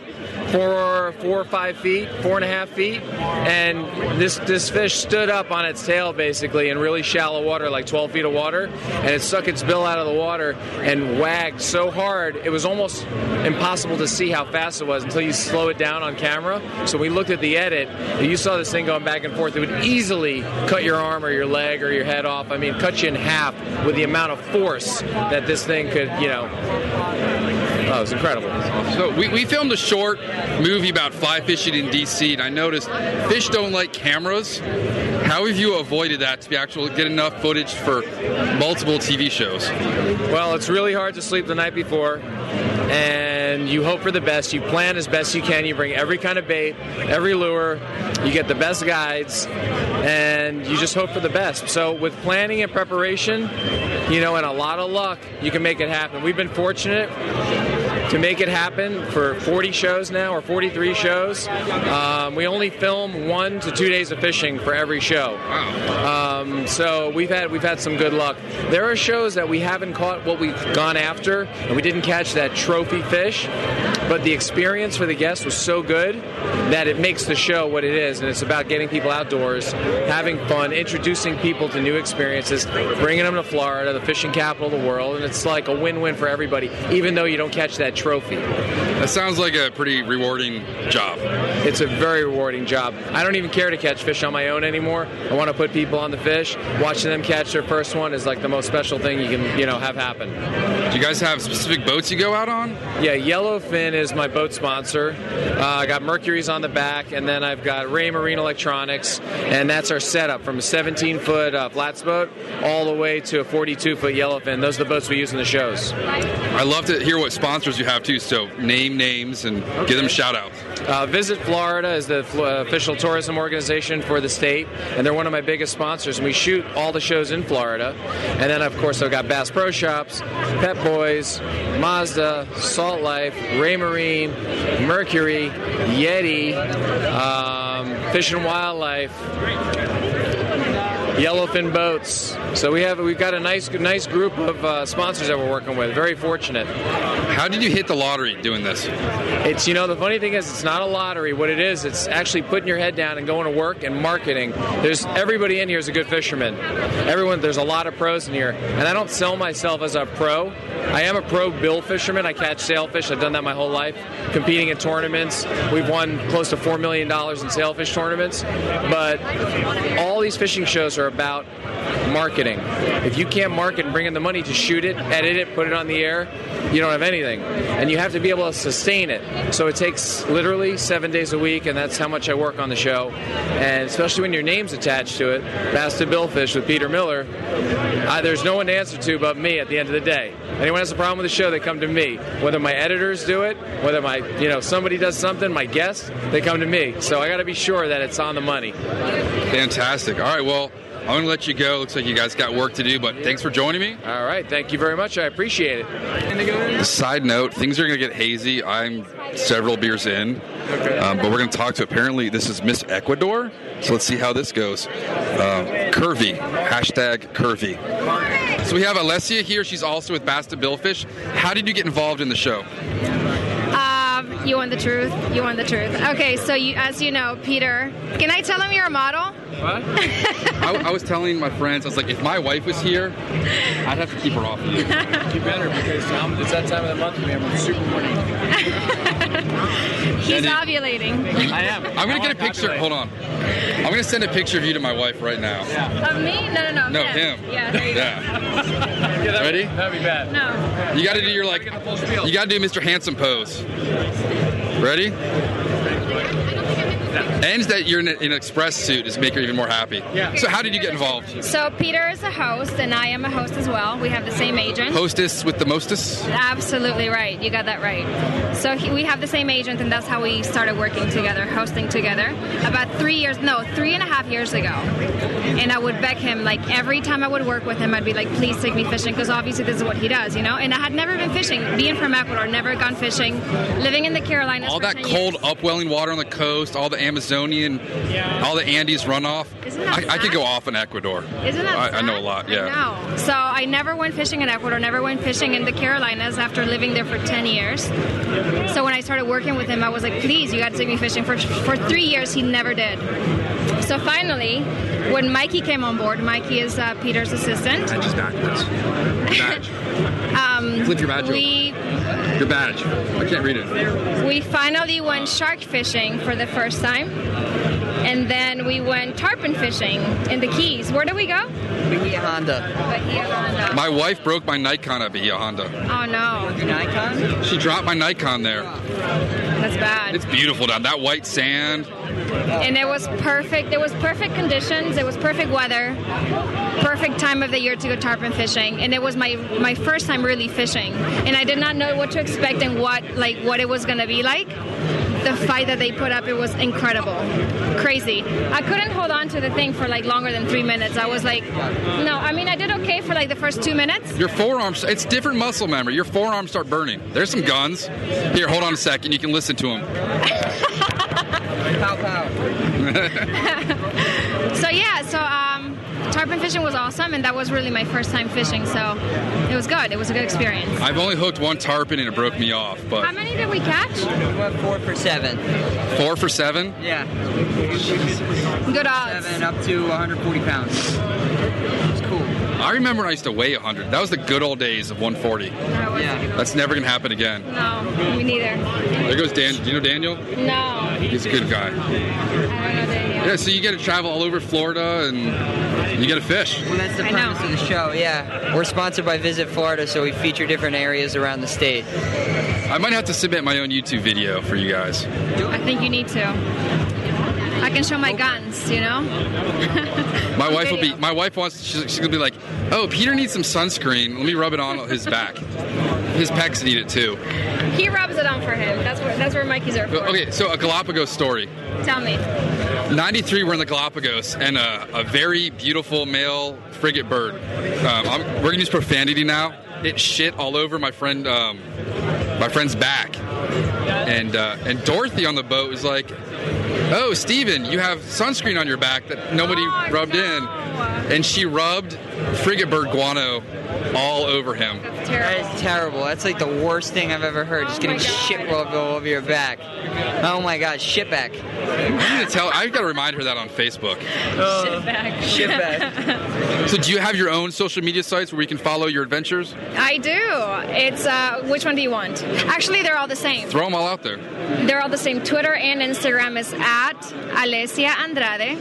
four, four or five feet, four and a half feet, and this this fish stood up on its tail basically in really shallow water, like 12 feet of water, and it stuck its bill out of the water and wagged so hard it was almost impossible to see how fast it was until you slow it down on camera. So we looked at the edit, and you saw this thing going back and forth. It would easily cut your arm or your leg or your head off. I mean, cut you in half with the amount of force that this thing could, you know. Oh, it was incredible. So we, we filmed a short movie about fly fishing in DC, and I noticed fish don't like cameras. How have you avoided that to be actual get enough footage for multiple TV shows? Well, it's really hard to sleep the night before, and you hope for the best. You plan as best you can. You bring every kind of bait, every lure. You get the best guides, and you just hope for the best. So, with planning and preparation, you know, and a lot of luck, you can make it happen. We've been fortunate to make it happen for 40 shows now or 43 shows. Um, we only film one to two days of fishing for every show. Um, so we've had we've had some good luck. There are shows that we haven't caught what we've gone after, and we didn't catch that trophy fish. But the experience for the guests was so good that it makes the show what it is, and it's about getting people outdoors, having fun, introducing people to new experiences, bringing them to Florida, the fishing capital of the world, and it's like a win-win for everybody, even though you don't catch that trophy. That sounds like a pretty rewarding job. It's a very rewarding job. I don't even care to catch fish on my own anymore. I want to put people on the fish. Watching them catch their first one is like the most special thing you can, you know, have happen. Do you guys have specific boats you go out on? Yeah, Yellowfin is my boat sponsor. Uh, I got Mercury's on the back, and then I've got Raymarine Electronics, and that's our setup from a 17 foot uh, flats boat all the way to a 42 foot Yellowfin. Those are the boats we use in the shows. I love to hear what sponsors you have too. So name names and give them shout outs. Uh, Visit Florida is the fl- uh, official tourism organization for the state, and they're one of my biggest sponsors. And we shoot all the shows in Florida. And then, of course, I've got Bass Pro Shops, Pep Boys, Mazda, Salt Life, Raymarine, Mercury, Yeti, um, Fish and Wildlife. Yellowfin Boats. So we have we've got a nice nice group of uh, sponsors that we're working with. Very fortunate. How did you hit the lottery doing this? It's you know the funny thing is it's not a lottery. What it is, it's actually putting your head down and going to work and marketing. There's everybody in here is a good fisherman. Everyone there's a lot of pros in here, and I don't sell myself as a pro. I am a pro bill fisherman. I catch sailfish. I've done that my whole life, competing in tournaments. We've won close to four million dollars in sailfish tournaments. But all these fishing shows are about marketing. If you can't market and bring in the money to shoot it, edit it, put it on the air, you don't have anything. And you have to be able to sustain it. So it takes literally seven days a week, and that's how much I work on the show. And especially when your name's attached to it, Bass to Billfish with Peter Miller, uh, there's no one to answer to but me at the end of the day. Anyone has a problem with the show, they come to me. Whether my editors do it, whether my, you know, somebody does something, my guest, they come to me. So I got to be sure that it's on the money. Fantastic. All right, well, I'm going to let you go. Looks like you guys got work to do, but thanks for joining me. All right, thank you very much. I appreciate it. Side note, things are going to get hazy. I'm several beers in, um, but we're going to talk to apparently this is Miss Ecuador. So let's see how this goes. Um, curvy, hashtag curvy. So we have Alessia here. She's also with Bass to Billfish. How did you get involved in the show? Um, you want the truth? You want the truth. Okay, so you, as you know, Peter, can I tell him you're a model? What? I, I was telling my friends, I was like, if my wife was here, I'd have to keep her off. You better because um, it's that time of the month for me. I'm super horny. He's Jenny. ovulating. I am. I'm gonna get a picture. Hold on. I'm gonna send a picture of you to my wife right now. Of me? No, no, no. No, him. Yeah, there you Yeah. Ready? That'd be bad. No. You got to do your like. You got to do Mr. Handsome pose. Ready? Ends that you're in a- in an express suit is make her even more happy. Yeah. So how did you get involved? So Peter is a host, and I am a host as well. We have the same agent. Hostess with the mostest. Absolutely right. You got that right. So he, we have the same agent, and that's how we started working together, hosting together. About three years, no, three and a half years ago. And I would beg him, like every time I would work with him, I'd be like, please take me fishing, because obviously this is what he does, you know? And I had never been fishing. Being from Ecuador, never gone fishing. Living in the Carolinas. All for that 10 cold years. upwelling water on the coast, all the Amazonian, all the Andes runoff. Isn't that I, I could go off in Ecuador. Isn't that I, I know a lot. Yeah. I know. So I never went fishing in Ecuador, never went fishing in the Carolinas after living there for 10 years. So when I started working with him, I was like, please, you got to take me fishing. For, for three years, he never did. So finally, when Mikey came on board, Mikey is uh, Peter's assistant. I just back this. Badge. Um, Flip your badge we, Your badge. I can't read it. we finally went shark fishing for the first time. And then we went tarpon fishing in the Keys. Where did we go? Bahia Honda. Bahia Honda. My wife broke my Nikon at Bahia Honda. Oh no. Nikon? She dropped my Nikon there. That's bad. It's beautiful down that white sand. and it was perfect. It was perfect conditions. It was perfect weather, perfect time of the year to go tarpon fishing, and it was my my first time really fishing. And I did not know what to expect and what like what it was gonna be like. The fight that they put up, it was incredible, crazy. I couldn't hold on to the thing for like longer than three minutes. I was like, no. I mean, I did okay for like the first two minutes. Your forearms, it's different muscle memory. Your forearms start burning. There's some guns. Here, hold on a second. You can listen to them. Pow pow. So yeah, so um, tarpon fishing was awesome, and that was really my first time fishing. So it was good. It was a good experience. I've only hooked one tarpon and it broke me off, But How many did we catch? We went four for seven. four for seven. Yeah. Good odds. Seven up to 140 pounds. It's cool. I remember when I used to weigh 100. That was the good old days of 140. Yeah. That's never going to happen again. No, me neither. There goes Dan. Do you know Daniel? No, He's a good guy. I don't know Daniel. Yeah, so you get to travel all over Florida and you get to fish. Well, that's the I premise of the show. Yeah. We're sponsored by Visit Florida, so we feature different areas around the state. I might have to submit my own YouTube video for you guys. I think you need to. I can show my guns, you know. My wife will be. My wife wants. She's, she's gonna be like, "Oh, Peter needs some sunscreen. Let me rub it on his back. His pecs need it too." He rubs it on for him. That's where that's where Mikey's are for. Okay, so a Galapagos story. Tell me. 93, we're in the Galapagos, and a, a very beautiful male frigate bird. Um, I'm, we're gonna use profanity now. It shit all over my friend, um, my friend's back, and uh, and Dorothy on the boat was like, Oh, Steven, you have sunscreen on your back that nobody rubbed in. And she rubbed frigate bird guano all over him. That is terrible. That's like the worst thing I've ever heard. Just getting shit rubbed all over your back. Oh my god, shit back. I need to tell. I've got to remind her that on Facebook. shit back. Shit back. So, do you have your own social media sites where we can follow your adventures? I do. It's uh, which one do you want? Actually, they're all the same. Throw them all out there. They're all the same. Twitter and Instagram is at Alessia Andrade,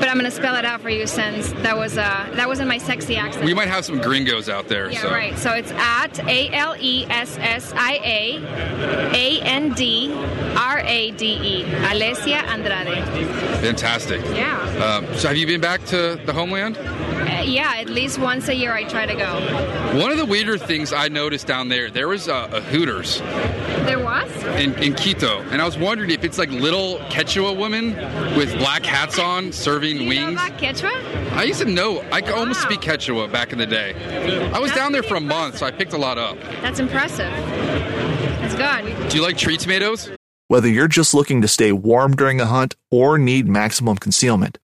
but I'm gonna spell it out for you since that was uh, that was in my sexy accent. We might have some gringos out there. Yeah, so. right. So it's at A L E S S I A A N D R A D E. Alessia Andrade. Fantastic. Yeah. Um, so, have you been back to the homeland? Uh, yeah, at least once a year I try to go. One of the weirder things I noticed down there, there was a, a Hooters There was? in, in Quito, and I was wondering if it's like little Quechua women with black hats on serving You know wings. about Quechua? I used to know. I could almost speak Quechua back in the day. I was down there for a month, so I picked a lot up. That's impressive. That's good. Do you like tree tomatoes? Whether you're just looking to stay warm during a hunt or need maximum concealment,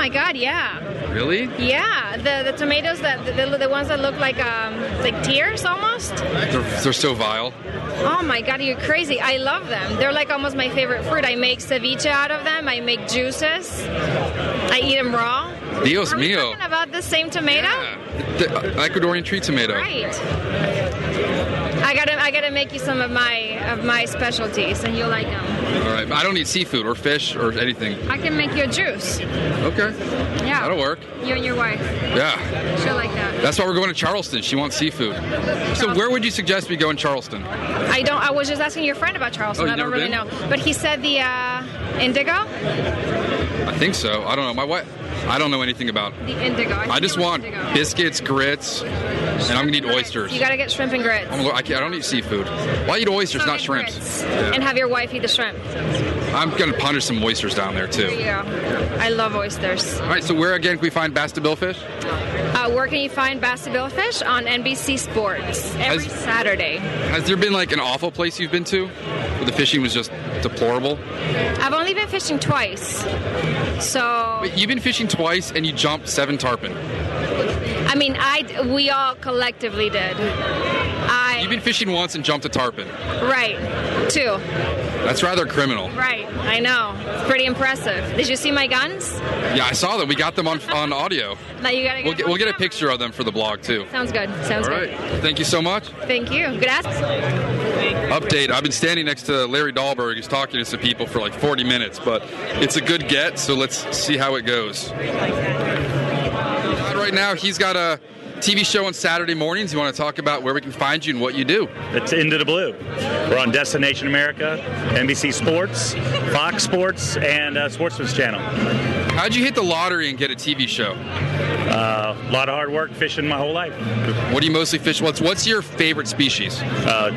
my God! Yeah. Really? Yeah. The the tomatoes that the, the ones that look like um like tears almost. They're, they're so vile. Oh my God! You're crazy. I love them. They're like almost my favorite fruit. I make ceviche out of them. I make juices. I eat them raw. Dios Are we mío. talking about the same tomato? The uh, Ecuadorian tree tomato. Right. I gotta I gotta make you some of my of my specialties, and you'll like them. All right. I don't eat seafood or fish or anything. I can make you a juice. Okay. Yeah. That'll work. You and your wife. Yeah. She'll like that. That's why we're going to Charleston. She wants seafood. So where would you suggest we go in Charleston? I don't. I was just asking your friend about Charleston. Oh, I don't never really been? know, but he said the uh, indigo. I think so. I don't know. My wife. I don't know anything about. The indigo. I think just want indigo. biscuits, grits, and I'm gonna eat oysters. You gotta get shrimp and grits. I'm, I, I don't eat seafood. Well, I eat oysters, not shrimps. Yeah. And have your wife eat the shrimp. I'm gonna punish some oysters down there too. go. I love oysters. All right. So where again can we find Bass to Billfish? Uh, where can you find Bass to Billfish on NBC Sports every Has- Saturday? Has there been like an awful place you've been to where the fishing was just deplorable? I've only been fishing twice, so you've been fishing twice and you jumped seven tarpon. I mean, I we all collectively did. I You've been fishing once and jumped a tarpon. right two That's rather criminal. right. I know. It's pretty impressive. Did you see my guns? Yeah, I saw them. We got them on on audio. Now you gotta get. We'll get, we'll get a picture of them for the blog too. Sounds good. Sounds All good. right. Thank you so much. Thank you. Gracias. Update. I've been standing next to Larry Dahlberg. He's talking to some people for like 40 minutes, but it's a good get, so let's see how it goes. Right now, he's got a TV show on Saturday mornings. You want to talk about where we can find you and what you do? It's Into the Blue. We're on Destination America, NBC Sports, Fox Sports, and uh, Sportsman's Channel. How'd you hit the lottery and get a TV show? Uh, a lot of hard work fishing my whole life. What do you mostly fish? What's what's your favorite species? Uh,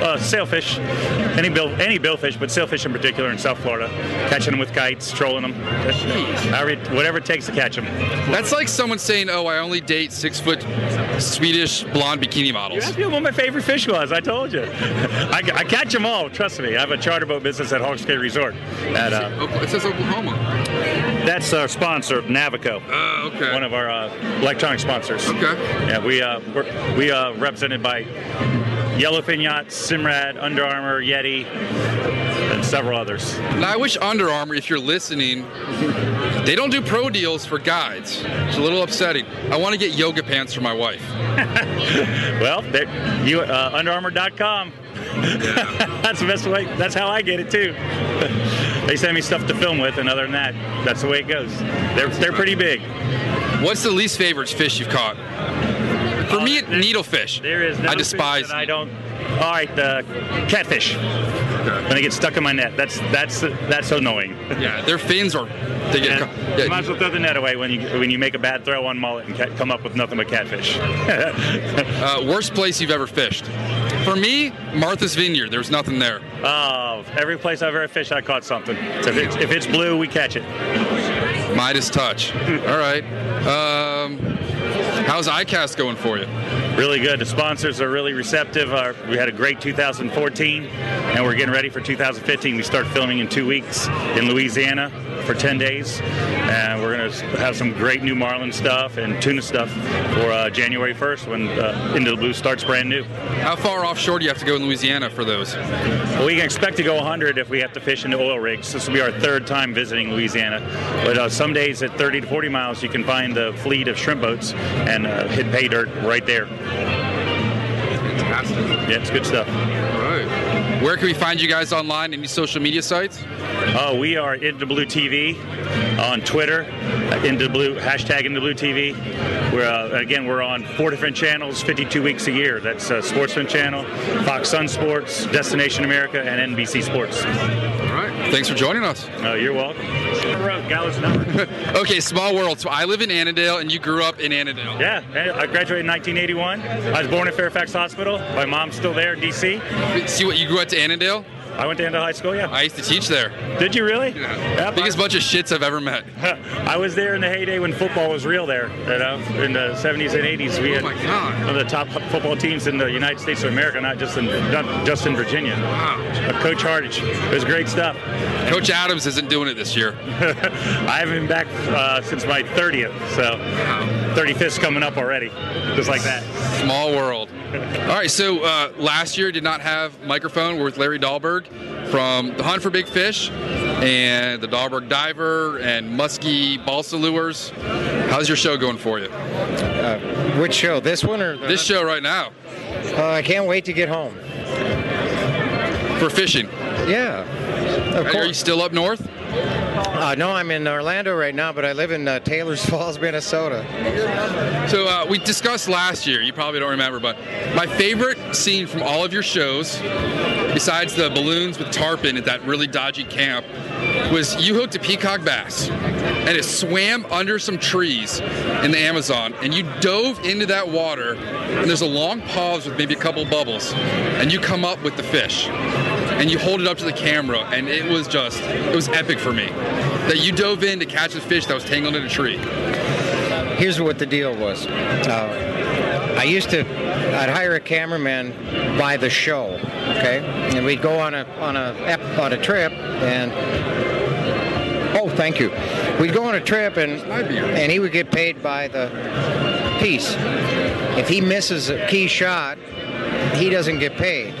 uh, sailfish, any bill, any billfish, but sailfish in particular in South Florida. Catching them with kites, trolling them, However- whatever it takes to catch them. That's like someone saying, "Oh, I only date six foot Swedish blonde bikini models. You models." asked me what my favorite fish was. I told you. I, I catch them all. Trust me. I have a charter boat business at Hawks Resort. At, uh, It says Oklahoma. That's our sponsor, Navico. Oh, okay. One of our uh, electronic sponsors. Okay. Yeah, we uh, we're, we uh, represented by Yellowfin Yachts, Simrad, Under Armour, Yeti, and several others. Now, I wish Under Armour, if you're listening, they don't do pro deals for guides. It's a little upsetting. I want to get yoga pants for my wife. Well, you uh, UnderArmour.com. that's the best way. That's how I get it too. they send me stuff to film with, and other than that, that's the way it goes. They're they're pretty big. What's the least favorite fish you've caught? For me, needlefish. There is no I despise. I don't. All right, the catfish. When they get stuck in my net, that's that's that's annoying. Yeah, their fins are They get And you might as well throw the net away when you when you make a bad throw on mullet and come up with nothing but catfish. uh, worst place you've ever fished? For me, Martha's Vineyard. There's nothing there. Oh, every place I've ever fished, I caught something. So if it's, if it's blue, we catch it. Midas touch. All right. Um, how's ICAST going for you? Really good. The sponsors are really receptive. Uh, we had a great 2014, and we're getting ready for 2015. We start filming in two weeks in Louisiana for 10 days, and we're going to have some great new marlin stuff and tuna stuff for uh, January 1st when uh, Into the Blue starts brand new. How far offshore do you have to go in Louisiana for those? Well, we can expect to go 100 if we have to fish into oil rigs. This will be our third time visiting Louisiana. But uh, some days at 30 to 40 miles, you can find the fleet of shrimp boats and uh, hit pay dirt right there. Fantastic. Yeah, it's good stuff. Where can we find you guys online? Any social media sites? Oh, we are Into Blue TV on Twitter, uh, Into Blue hashtag Into Blue TV. We're uh, again we're on four different channels, 52 weeks a year. That's uh, Sportsman Channel, Fox Sun Sports, Destination America, and NBC Sports. Thanks for joining us. Oh, you're welcome. Okay, small world. So I live in Annandale, and you grew up in Annandale. Yeah, I graduated in 1981. I was born in Fairfax Hospital. My mom's still there D.C. See what you grew up to Annandale? I went to Annandale High School. Yeah. I used to teach there. Did you really? Yeah. Biggest bunch of shits I've ever met. I was there in the heyday when football was real there. You know, in the 70s and 80s, we Oh had one of the top football teams in the United States of America, not just in not just in Virginia. Uh, Coach Hardage, it was great stuff. Coach Adams isn't doing it this year. I haven't been back uh, since my 30th, so 35th's coming up already, just like that. Small world. All right, so uh, last year did not have microphone. We're with Larry Dahlberg from The Hunt for Big Fish and the Dahlberg Diver and Muskie Balsa Lures. How's your show going for you? Uh, which show? This one or This show right now Uh, I can't wait to get home. for fishing. Yeah, of Are you still up north? Uh, no, I'm in Orlando right now, but I live in uh, Taylor's Falls, Minnesota. So uh, we discussed last year. You probably don't remember, but my favorite scene from all of your shows, besides the balloons with tarpon at that really dodgy camp, was you hooked a peacock bass, and it swam under some trees in the Amazon, and you dove into that water, and there's a long pause with maybe a couple bubbles, and you come up with the fish. And you hold it up to the camera, and it was just, it was epic for me. That you dove in to catch a fish that was tangled in a tree. Here's what the deal was. Uh, I used to, I'd hire a cameraman by the show, okay, and we'd go on a on a on a trip, and oh, thank you. We'd go on a trip, and and he would get paid by the piece. If he misses a key shot, he doesn't get paid.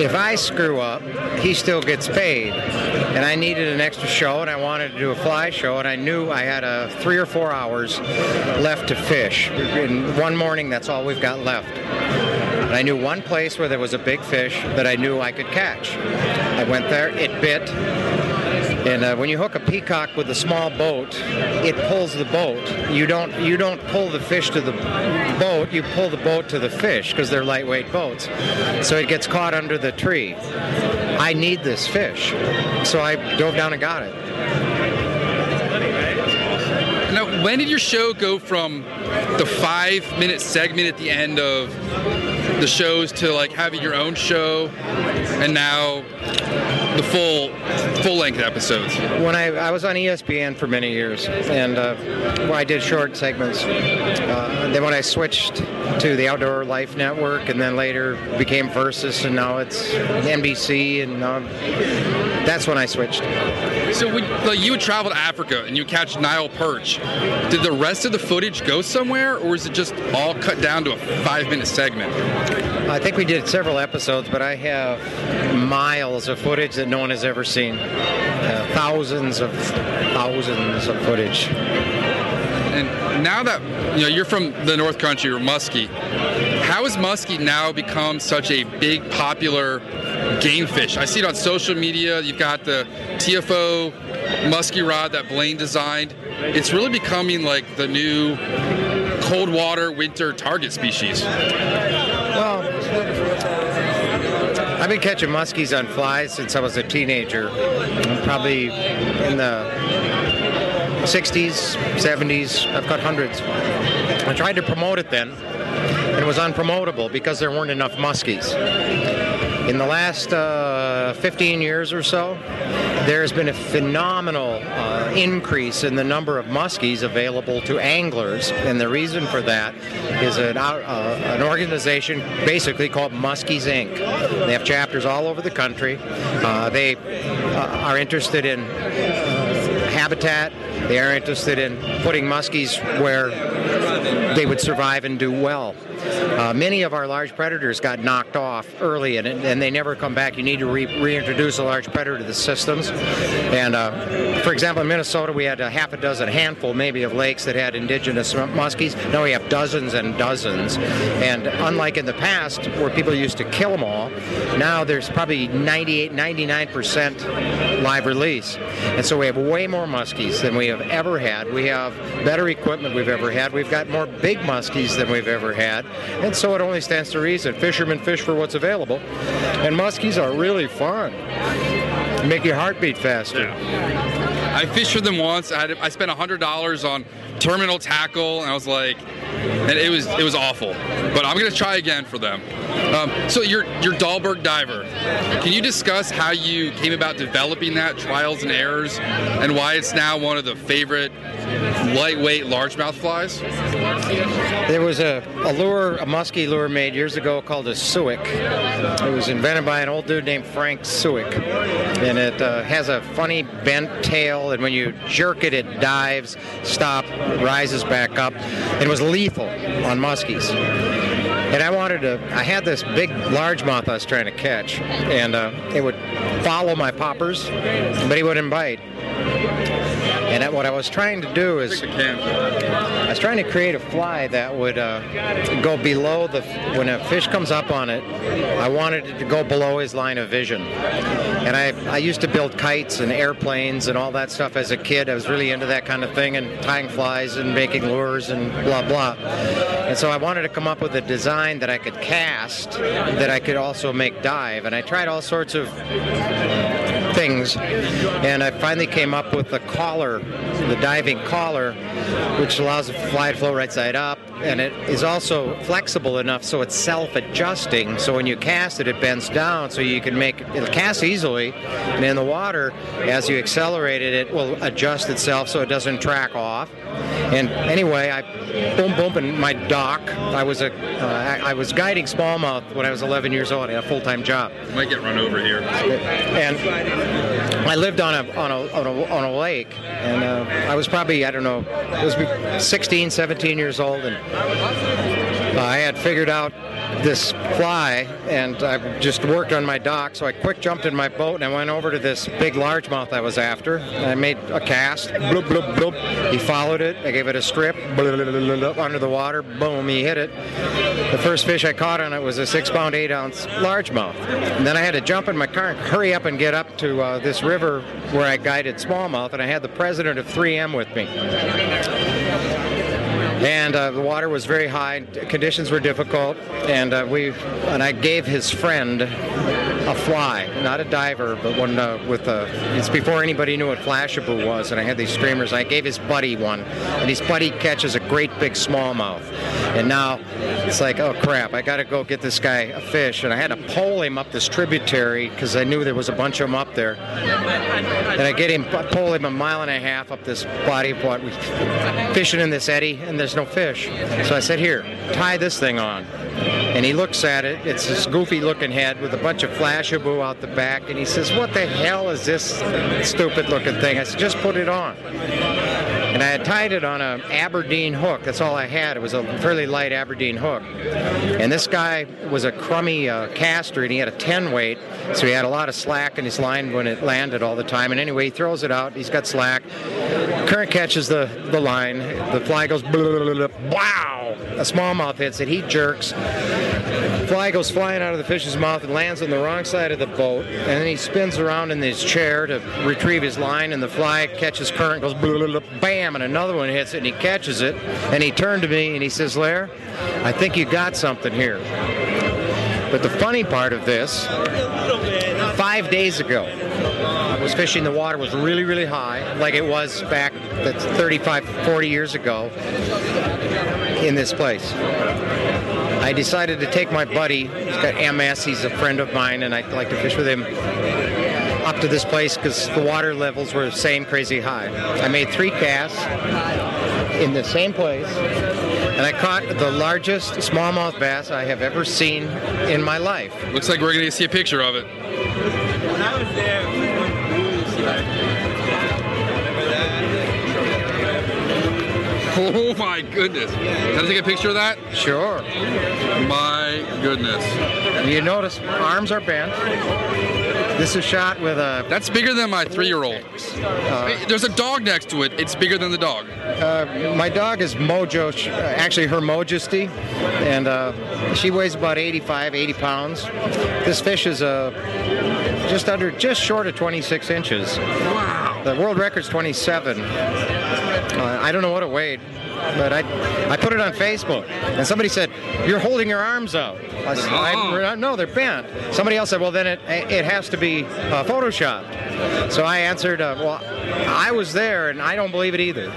If I screw up, he still gets paid. And I needed an extra show, and I wanted to do a fly show, and I knew I had a three or four hours left to fish. And one morning, that's all we've got left. And I knew one place where there was a big fish that I knew I could catch. I went there, it bit. And uh, when you hook a peacock with a small boat, it pulls the boat. You don't you don't pull the fish to the boat. You pull the boat to the fish because they're lightweight boats. So it gets caught under the tree. I need this fish, so I dove down and got it. Now, when did your show go from the five minute segment at the end of the shows to like having your own show and now the full full length episodes? When I, I was on ESPN for many years, and uh, well, I did short segments. Uh, then when I switched to the Outdoor Life Network, and then later became Versus, and now it's NBC, and uh, that's when I switched. So when like, you would travel to Africa and you catch Nile perch, did the rest of the footage go somewhere, or is it just all cut down to a five minute segment? I think we did several episodes, but I have miles of footage that no one has ever seen. Uh, thousands of thousands of footage. And now that you know you're from the North Country or Muskie, how has Muskie now become such a big popular game fish? I see it on social media. You've got the TFO Muskie rod that Blaine designed. It's really becoming like the new cold water winter target species. I've been catching muskies on flies since I was a teenager. Probably in the 60s, 70s. I've caught hundreds. I tried to promote it then, and it was unpromotable because there weren't enough muskies. In the last uh, 15 years or so, there's been a phenomenal uh, increase in the number of muskies available to anglers, and the reason for that is an, uh, an organization basically called Muskies Inc. They have chapters all over the country. Uh, they uh, are interested in habitat. They are interested in putting muskies where they would survive and do well. Uh, many of our large predators got knocked off early and, and they never come back. You need to re- reintroduce a large predator to the systems. And uh, for example, in Minnesota, we had a half a dozen, handful maybe, of lakes that had indigenous muskies. Now we have dozens and dozens. And unlike in the past, where people used to kill them all, now there's probably 98, 99% live release. And so we have way more muskies than we have ever had. We have better equipment we've ever had. We've got more big muskies than we've ever had. And so it only stands to reason. Fishermen fish for what's available. And muskies are really fun. Make your heart beat faster. I fished for them once. I, had, I spent hundred dollars on terminal tackle, and I was like, and it was it was awful. But I'm gonna try again for them. Um, so you're Dahlberg diver. Can you discuss how you came about developing that, trials and errors, and why it's now one of the favorite lightweight largemouth flies? There was a, a lure, a muskie lure made years ago called a Suick. It was invented by an old dude named Frank Suick. And it uh, has a funny bent tail, and when you jerk it, it dives, stop, rises back up. And was lethal on muskies. And I wanted to, I had this big largemouth I was trying to catch, and uh, it would follow my poppers, but he wouldn't bite. And what I was trying to do is, I was trying to create a fly that would uh, go below the, when a fish comes up on it, I wanted it to go below his line of vision. And I, I used to build kites and airplanes and all that stuff as a kid. I was really into that kind of thing and tying flies and making lures and blah, blah. And so I wanted to come up with a design that I could cast that I could also make dive. And I tried all sorts of things. And I finally came up with the collar, the diving collar, which allows the fly to flow right side up. And it is also flexible enough so it's self adjusting. So when you cast it, it bends down so you can make it'll cast easily. And in the water, as you accelerate it, it will adjust itself so it doesn't track off. And anyway, I boom boom in my dock. I was a uh, I I was guiding smallmouth when I was 11 years old. I had a full time job. Might get run over here. And I lived on a on a on a, on a lake, and uh, I was probably I don't know, it was 16, 17 years old, and I had figured out this fly, and I just worked on my dock. So I quick jumped in my boat and I went over to this big largemouth I was after. I made a cast. Bloop bloop bloop. He followed it. I gave it a strip. Bloop, bloop, bloop, under the water. Boom. He hit it. The first fish I caught on it was a six pound, eight ounce largemouth. And then I had to jump in my car and hurry up and get up to uh, this river where I guided smallmouth, and I had the president of 3M with me. And uh, the water was very high, conditions were difficult, and uh, we and I gave his friend a fly, not a diver, but one uh, with a. It's before anybody knew what Flashabou was, and I had these streamers. I gave his buddy one, and his buddy catches a great big smallmouth, and now it's like, oh crap, I got to go get this guy a fish, and I had to pole him up this tributary because I knew there was a bunch of them up there, and I get him pole him a mile and a half up this body of water, fishing in this eddy, and there's no fish. So I said, here, tie this thing on. And he looks at it. It's this goofy looking head with a bunch of Flashabou out the back. And he says, What the hell is this stupid looking thing? I said, Just put it on. And I had tied it on an Aberdeen hook. That's all I had. It was a fairly light Aberdeen hook. And this guy was a crummy uh, caster, and he had a 10 weight, so he had a lot of slack in his line when it landed all the time. And anyway, he throws it out. He's got slack. Current catches the, the line. The fly goes, wow! A smallmouth hits it. He jerks. Fly goes flying out of the fish's mouth and lands on the wrong side of the boat. And then he spins around in his chair to retrieve his line, and the fly catches current, goes bam, and another one hits it, and he catches it. And he turned to me and he says, Lair, I think you got something here. But the funny part of this, five days ago, I was fishing, the water was really, really high, like it was back 35, 40 years ago in this place. I decided to take my buddy, he's got MS, he's a friend of mine, and I'd like to fish with him up to this place because the water levels were the same crazy high. I made three casts in the same place, and I caught the largest smallmouth bass I have ever seen in my life. Looks like we're going to see a picture of it. Oh my goodness. Can I take a picture of that? Sure. My goodness. You notice arms are bent. This is shot with a. That's bigger than my three year old. There's a dog next to it. It's bigger than the dog. Uh, my dog is Mojo, uh, actually Her Majesty, and uh, she weighs about 85, 80 pounds. This fish is uh, just under, just short of 26 inches. Wow. The world record's 27. Uh, I don't know what it weighed, but I, I put it on Facebook, and somebody said, "You're holding your arms out." I said, I, "No, they're bent." Somebody else said, "Well, then it it has to be uh, photoshopped." So I answered, uh, "Well, I was there, and I don't believe it either."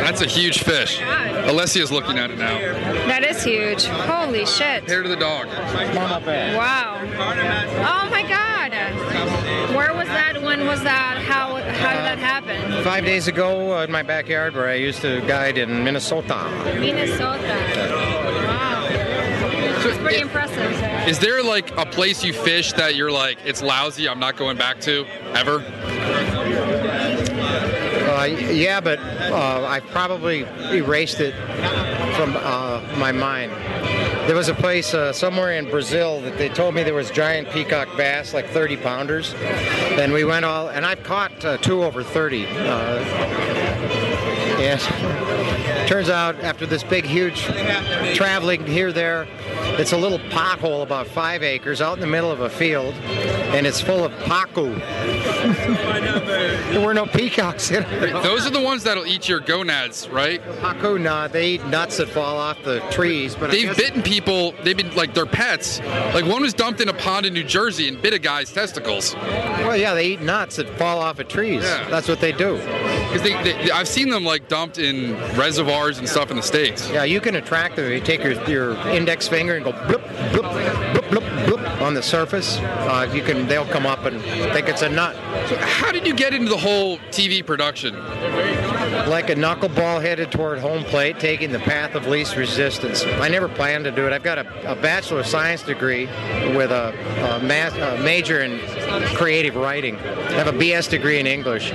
That's a huge fish. Alessia's looking at it now. That is huge. Holy shit. Hair to the dog. Wow. Oh my god. Where was that? When was that? How how did that happen? Five days ago uh, in my backyard, where I used to guide in Minnesota. Minnesota. Wow. That's pretty impressive. Is there like a place you fish that you're like, it's lousy, I'm not going back to ever? Uh, yeah, but uh, I probably erased it from uh, my mind. There was a place uh, somewhere in Brazil that they told me there was giant peacock bass, like 30 pounders, and we went all, and I've caught uh, two over 30. Uh, and turns out after this big, huge traveling here, there, it's a little pothole about five acres out in the middle of a field, and it's full of pacu. there were no peacocks in it. Those are the ones that'll eat your gonads, right? Pacu, nah, they eat nuts that fall off the trees. But They've bitten people. They've been like their pets. Like one was dumped in a pond in New Jersey and bit a guy's testicles. Well, yeah, they eat nuts that fall off of trees. That's what they do. Because I've seen them like dumped in reservoirs and stuff in the states. Yeah, you can attract them. You take your, your index finger and go bloop, bloop, bloop, bloop, bloop on the surface. Uh, you can. They'll come up and think it's a nut. So how did you get into the whole TV production? Like a knuckleball headed toward home plate, taking the path of least resistance. I never planned to do it. I've got a, a bachelor of science degree with a, a, a major in creative writing. I have a BS degree in English.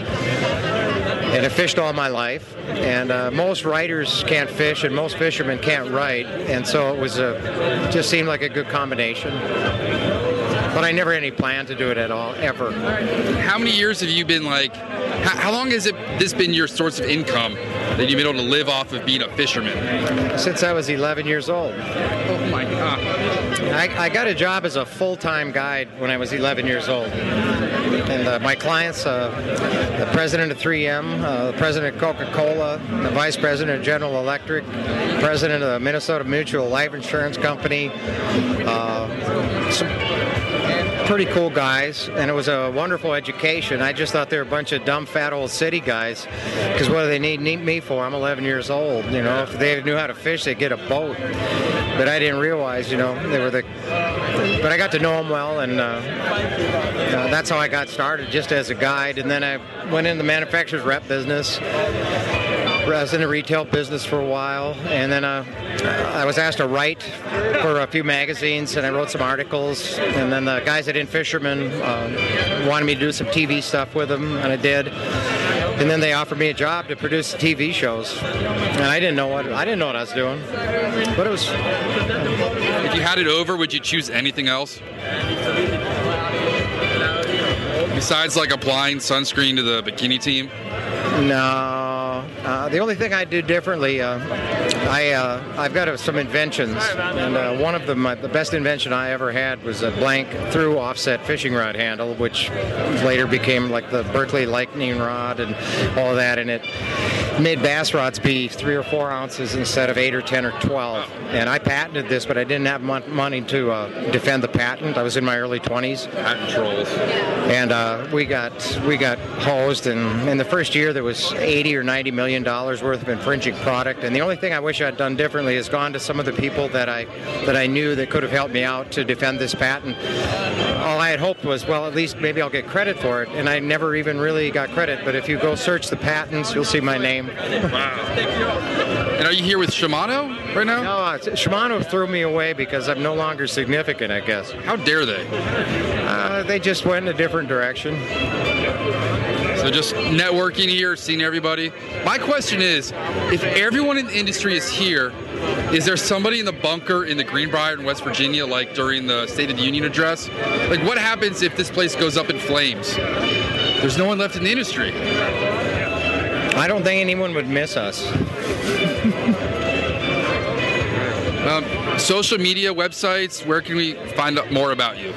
And I fished all my life. And uh, most writers can't fish, and most fishermen can't write. And so it was a just seemed like a good combination. But I never had any plan to do it at all, ever. How many years have you been like? How, how long has it this been your source of income that you've been able to live off of being a fisherman? Since I was 11 years old. Oh my god! I, I got a job as a full-time guide when I was 11 years old. And uh, my clients, uh, the president of 3M, uh, the president of Coca-Cola, the vice president of General Electric, president of the Minnesota Mutual Life Insurance Company, uh, some pretty cool guys, and it was a wonderful education. I just thought they were a bunch of dumb, fat old city guys. Because what do they need, need me for? I'm 11 years old. You know, if they knew how to fish, they'd get a boat. But I didn't realize, you know, they were the. But I got to know him well, and uh, uh, that's how I got started, just as a guide. And then I went in the manufacturer's rep business. I was in the retail business for a while, and then uh, I was asked to write for a few magazines, and I wrote some articles. And then the guys at In-Fisherman uh, wanted me to do some TV stuff with them, and I did. And then they offered me a job to produce TV shows, and I didn't know what I didn't know what I was doing, but it was If you had it over, would you choose anything else? Besides like applying sunscreen to the bikini team? No. Uh, the only thing I do differently, uh, I uh, I've got uh, some inventions, and uh, one of them, the best invention I ever had was a blank through offset fishing rod handle, which later became like the Berkley lightning rod and all that. And it made bass rods be three or four ounces instead of eight or ten or twelve. And I patented this, but I didn't have mon- money to uh, defend the patent. I was in my early twenties. Patent trolls. And uh, we got we got hosed, and in the first year there was eighty or ninety million dollars worth of infringing product. And the only thing I wish I'd done differently is gone to some of the people that I that I knew that could have helped me out to defend this patent. All I had hoped was, well, at least maybe I'll get credit for it, and I never even really got credit. But if you go search the patents, you'll see my name. And are you here with Shimano right now? No, uh, Shimano threw me away because I'm no longer significant, I guess. How dare they? Uh, they just went in a different direction. So just networking here, seeing everybody. My question is, if everyone in the industry is here, is there somebody in the bunker in the Greenbrier in West Virginia, like during the State of the Union address? Like, what happens if this place goes up in flames? There's no one left in the industry. I don't think anyone would miss us. Um, social media, websites, where can we find out more about you?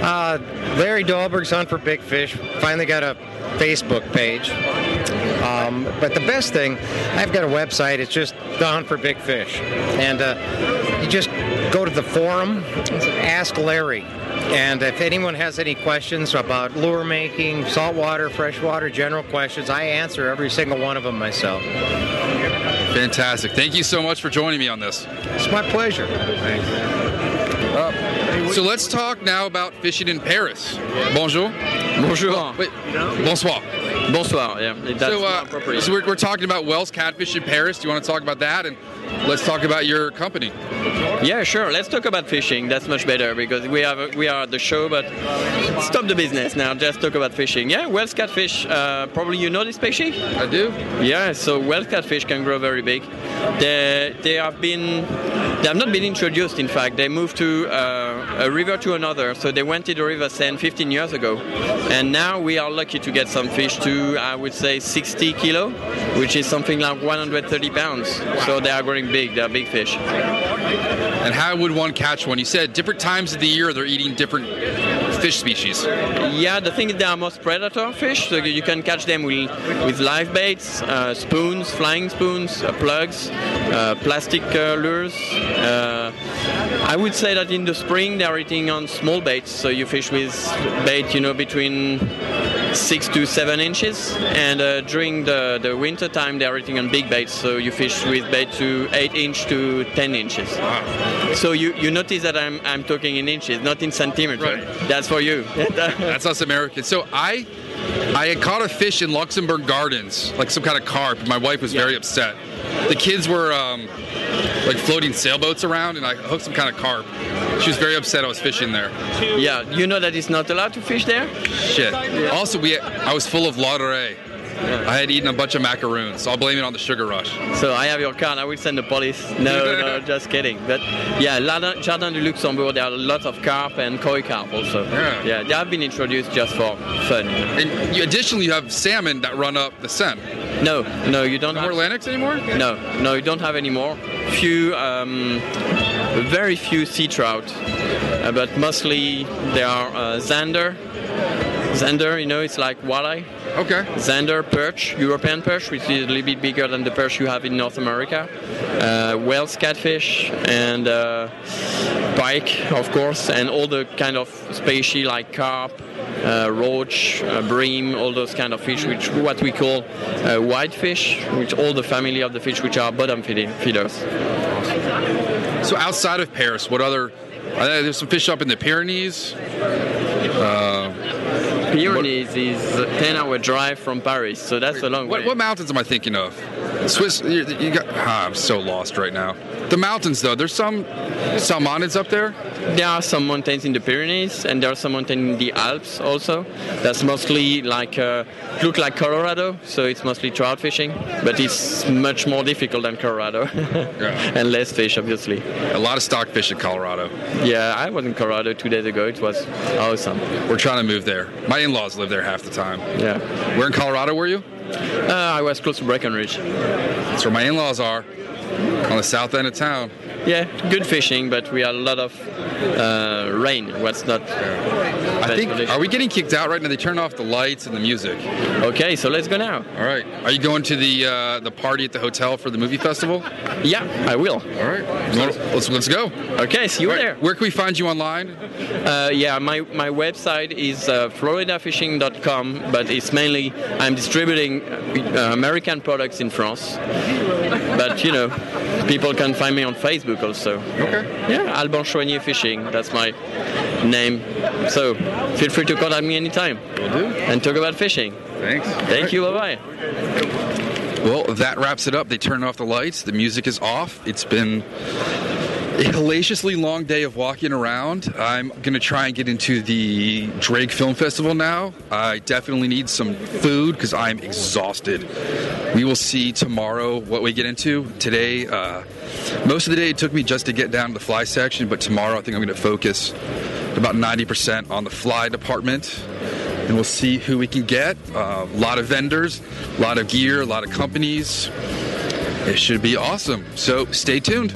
Uh, Larry Dahlberg's on for Big Fish. Finally got a Facebook page. Um, but the best thing, I've got a website. It's just the Hunt for Big Fish, and uh, you just go to the forum, ask Larry. And if anyone has any questions about lure making, saltwater, freshwater, general questions, I answer every single one of them myself. Fantastic. Thank you so much for joining me on this. It's my pleasure. Uh, so let's talk now about fishing in Paris. Bonjour. Bonjour. Wait, bonsoir. Bonsoir. Yeah, that's so, uh, more appropriate. so we're, we're talking about Wels Catfish in Paris. Do you want to talk about that? And let's talk about your company. Yeah, sure. Let's talk about fishing. That's much better because we have we are at the show, but stop the business now. Just talk about fishing. Yeah, Wels catfish. Uh, probably you know this species. I do. Yeah. So Wels catfish can grow very big. They they have been they have not been introduced. In fact, they moved to uh, a river to another. So they went to the River Seine 15 years ago, and now we are lucky to get some fish to I would say 60 kilo, which is something like 130 pounds. So they are growing big. Are big fish. And how would one catch one? You said different times of the year they're eating different fish species. Yeah, the thing is they are most predator fish, so you can catch them with, with live baits, uh, spoons, flying spoons, uh, plugs, uh, plastic uh, lures. Uh, I would say that in the spring they are eating on small baits, so you fish with bait, you know, between six to seven inches, and uh, during the, the winter time they are eating on big baits, so you fish with bait to eight inch to ten inches. So you, you notice that I'm, I'm talking in inches, not in centimeters. That's for you. That's us Americans. So I I had caught a fish in Luxembourg Gardens, like some kind of carp. My wife was very upset. The kids were um, like floating sailboats around, and I hooked some kind of carp. She was very upset I was fishing there. Yeah, you know that it's not allowed to fish there? Shit. Also, we I was full of Ladurée. I had eaten a bunch of macaroons, so I'll blame it on the sugar rush. So I have your card. I will send the police. No, no, just kidding. But yeah, Jardin du Luxembourg, there are lots of carp and koi carp also. Yeah. yeah they have been introduced just for fun. And you, additionally, you have salmon that run up the Seine. No, no, you don't No have more Lennox anymore? No, no, you don't have any more. Few, um, very few sea trout, uh, but mostly there are uh, zander. Zander, you know, it's like walleye. Okay. Zander perch, European perch, which is a little bit bigger than the perch you have in North America. Uh, Wels, catfish, and uh, pike, of course, and all the kind of species like carp, uh, roach, uh, bream, all those kind of fish, which what we call uh, whitefish, which all the family of the fish which are bottom feeders. So outside of Paris, what other? Uh, there's some fish up in the Pyrenees. Pyrenees is a 10 hour drive from Paris, so that's a long what, way. what mountains am I thinking of? Swiss. You, you got. Ah, I'm so lost right now. The mountains, though. There's some some mountains up there. There are some mountains in the Pyrenees, and there are some mountains in the Alps also. That's mostly like uh, look like Colorado, so it's mostly trout fishing, but it's much more difficult than Colorado, and less fish, obviously. A lot of stock fish in Colorado. Yeah, I was in Colorado two days ago. It was awesome. We're trying to move there. My in-laws live there half the time. Yeah. Where in Colorado were you? Uh, I was close to Breckenridge. That's where my in-laws are, on the south end of town. Yeah, good fishing, but we had a lot of uh, rain. What's not I think. Are we getting kicked out right now? They turned off the lights and the music. Okay, so let's go now. All right. Are you going to the uh, the party at the hotel for the movie festival? Yeah, I will. All right. Let's let's go. Okay, see you right, there. Where can we find you online? Uh, yeah, my, my website is uh, floridafishing.com, but it's mainly I'm distributing uh, American products in France. But you know, people can find me on Facebook also. Okay. Yeah, Alban Chouanier Fishing. That's my name. So feel free to contact me anytime. Will do. And talk about fishing. Thanks. Thank you. Bye bye. Well, that wraps it up. They turned off the lights. The music is off. It's been a hellaciously long day of walking around. I'm going to try and get into the Drake Film Festival now. I definitely need some food because I'm exhausted. We will see tomorrow what we get into. Today, uh, most of the day it took me just to get down to the fly section, but tomorrow I think I'm going to focus about 90% on the fly department and we'll see who we can get. Uh, a lot of vendors, a lot of gear, a lot of companies. It should be awesome. So stay tuned.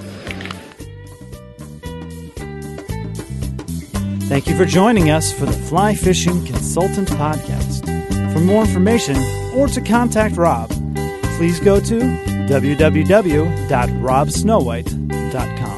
Thank you for joining us for the Fly Fishing Consultant Podcast. For more information or to contact Rob, please go to www.robsnowhite.com.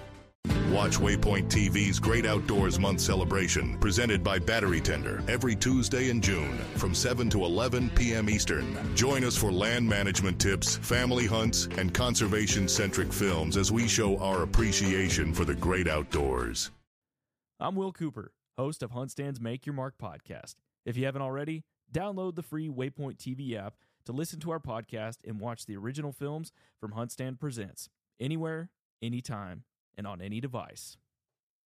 Watch Waypoint TV's Great Outdoors Month celebration, presented by Battery Tender, every Tuesday in June from 7 to 11 p.m. Eastern. Join us for land management tips, family hunts, and conservation centric films as we show our appreciation for the great outdoors. I'm Will Cooper, host of HuntStand's Make Your Mark podcast. If you haven't already, download the free Waypoint TV app to listen to our podcast and watch the original films from HuntStand Presents anywhere, anytime, and on any device.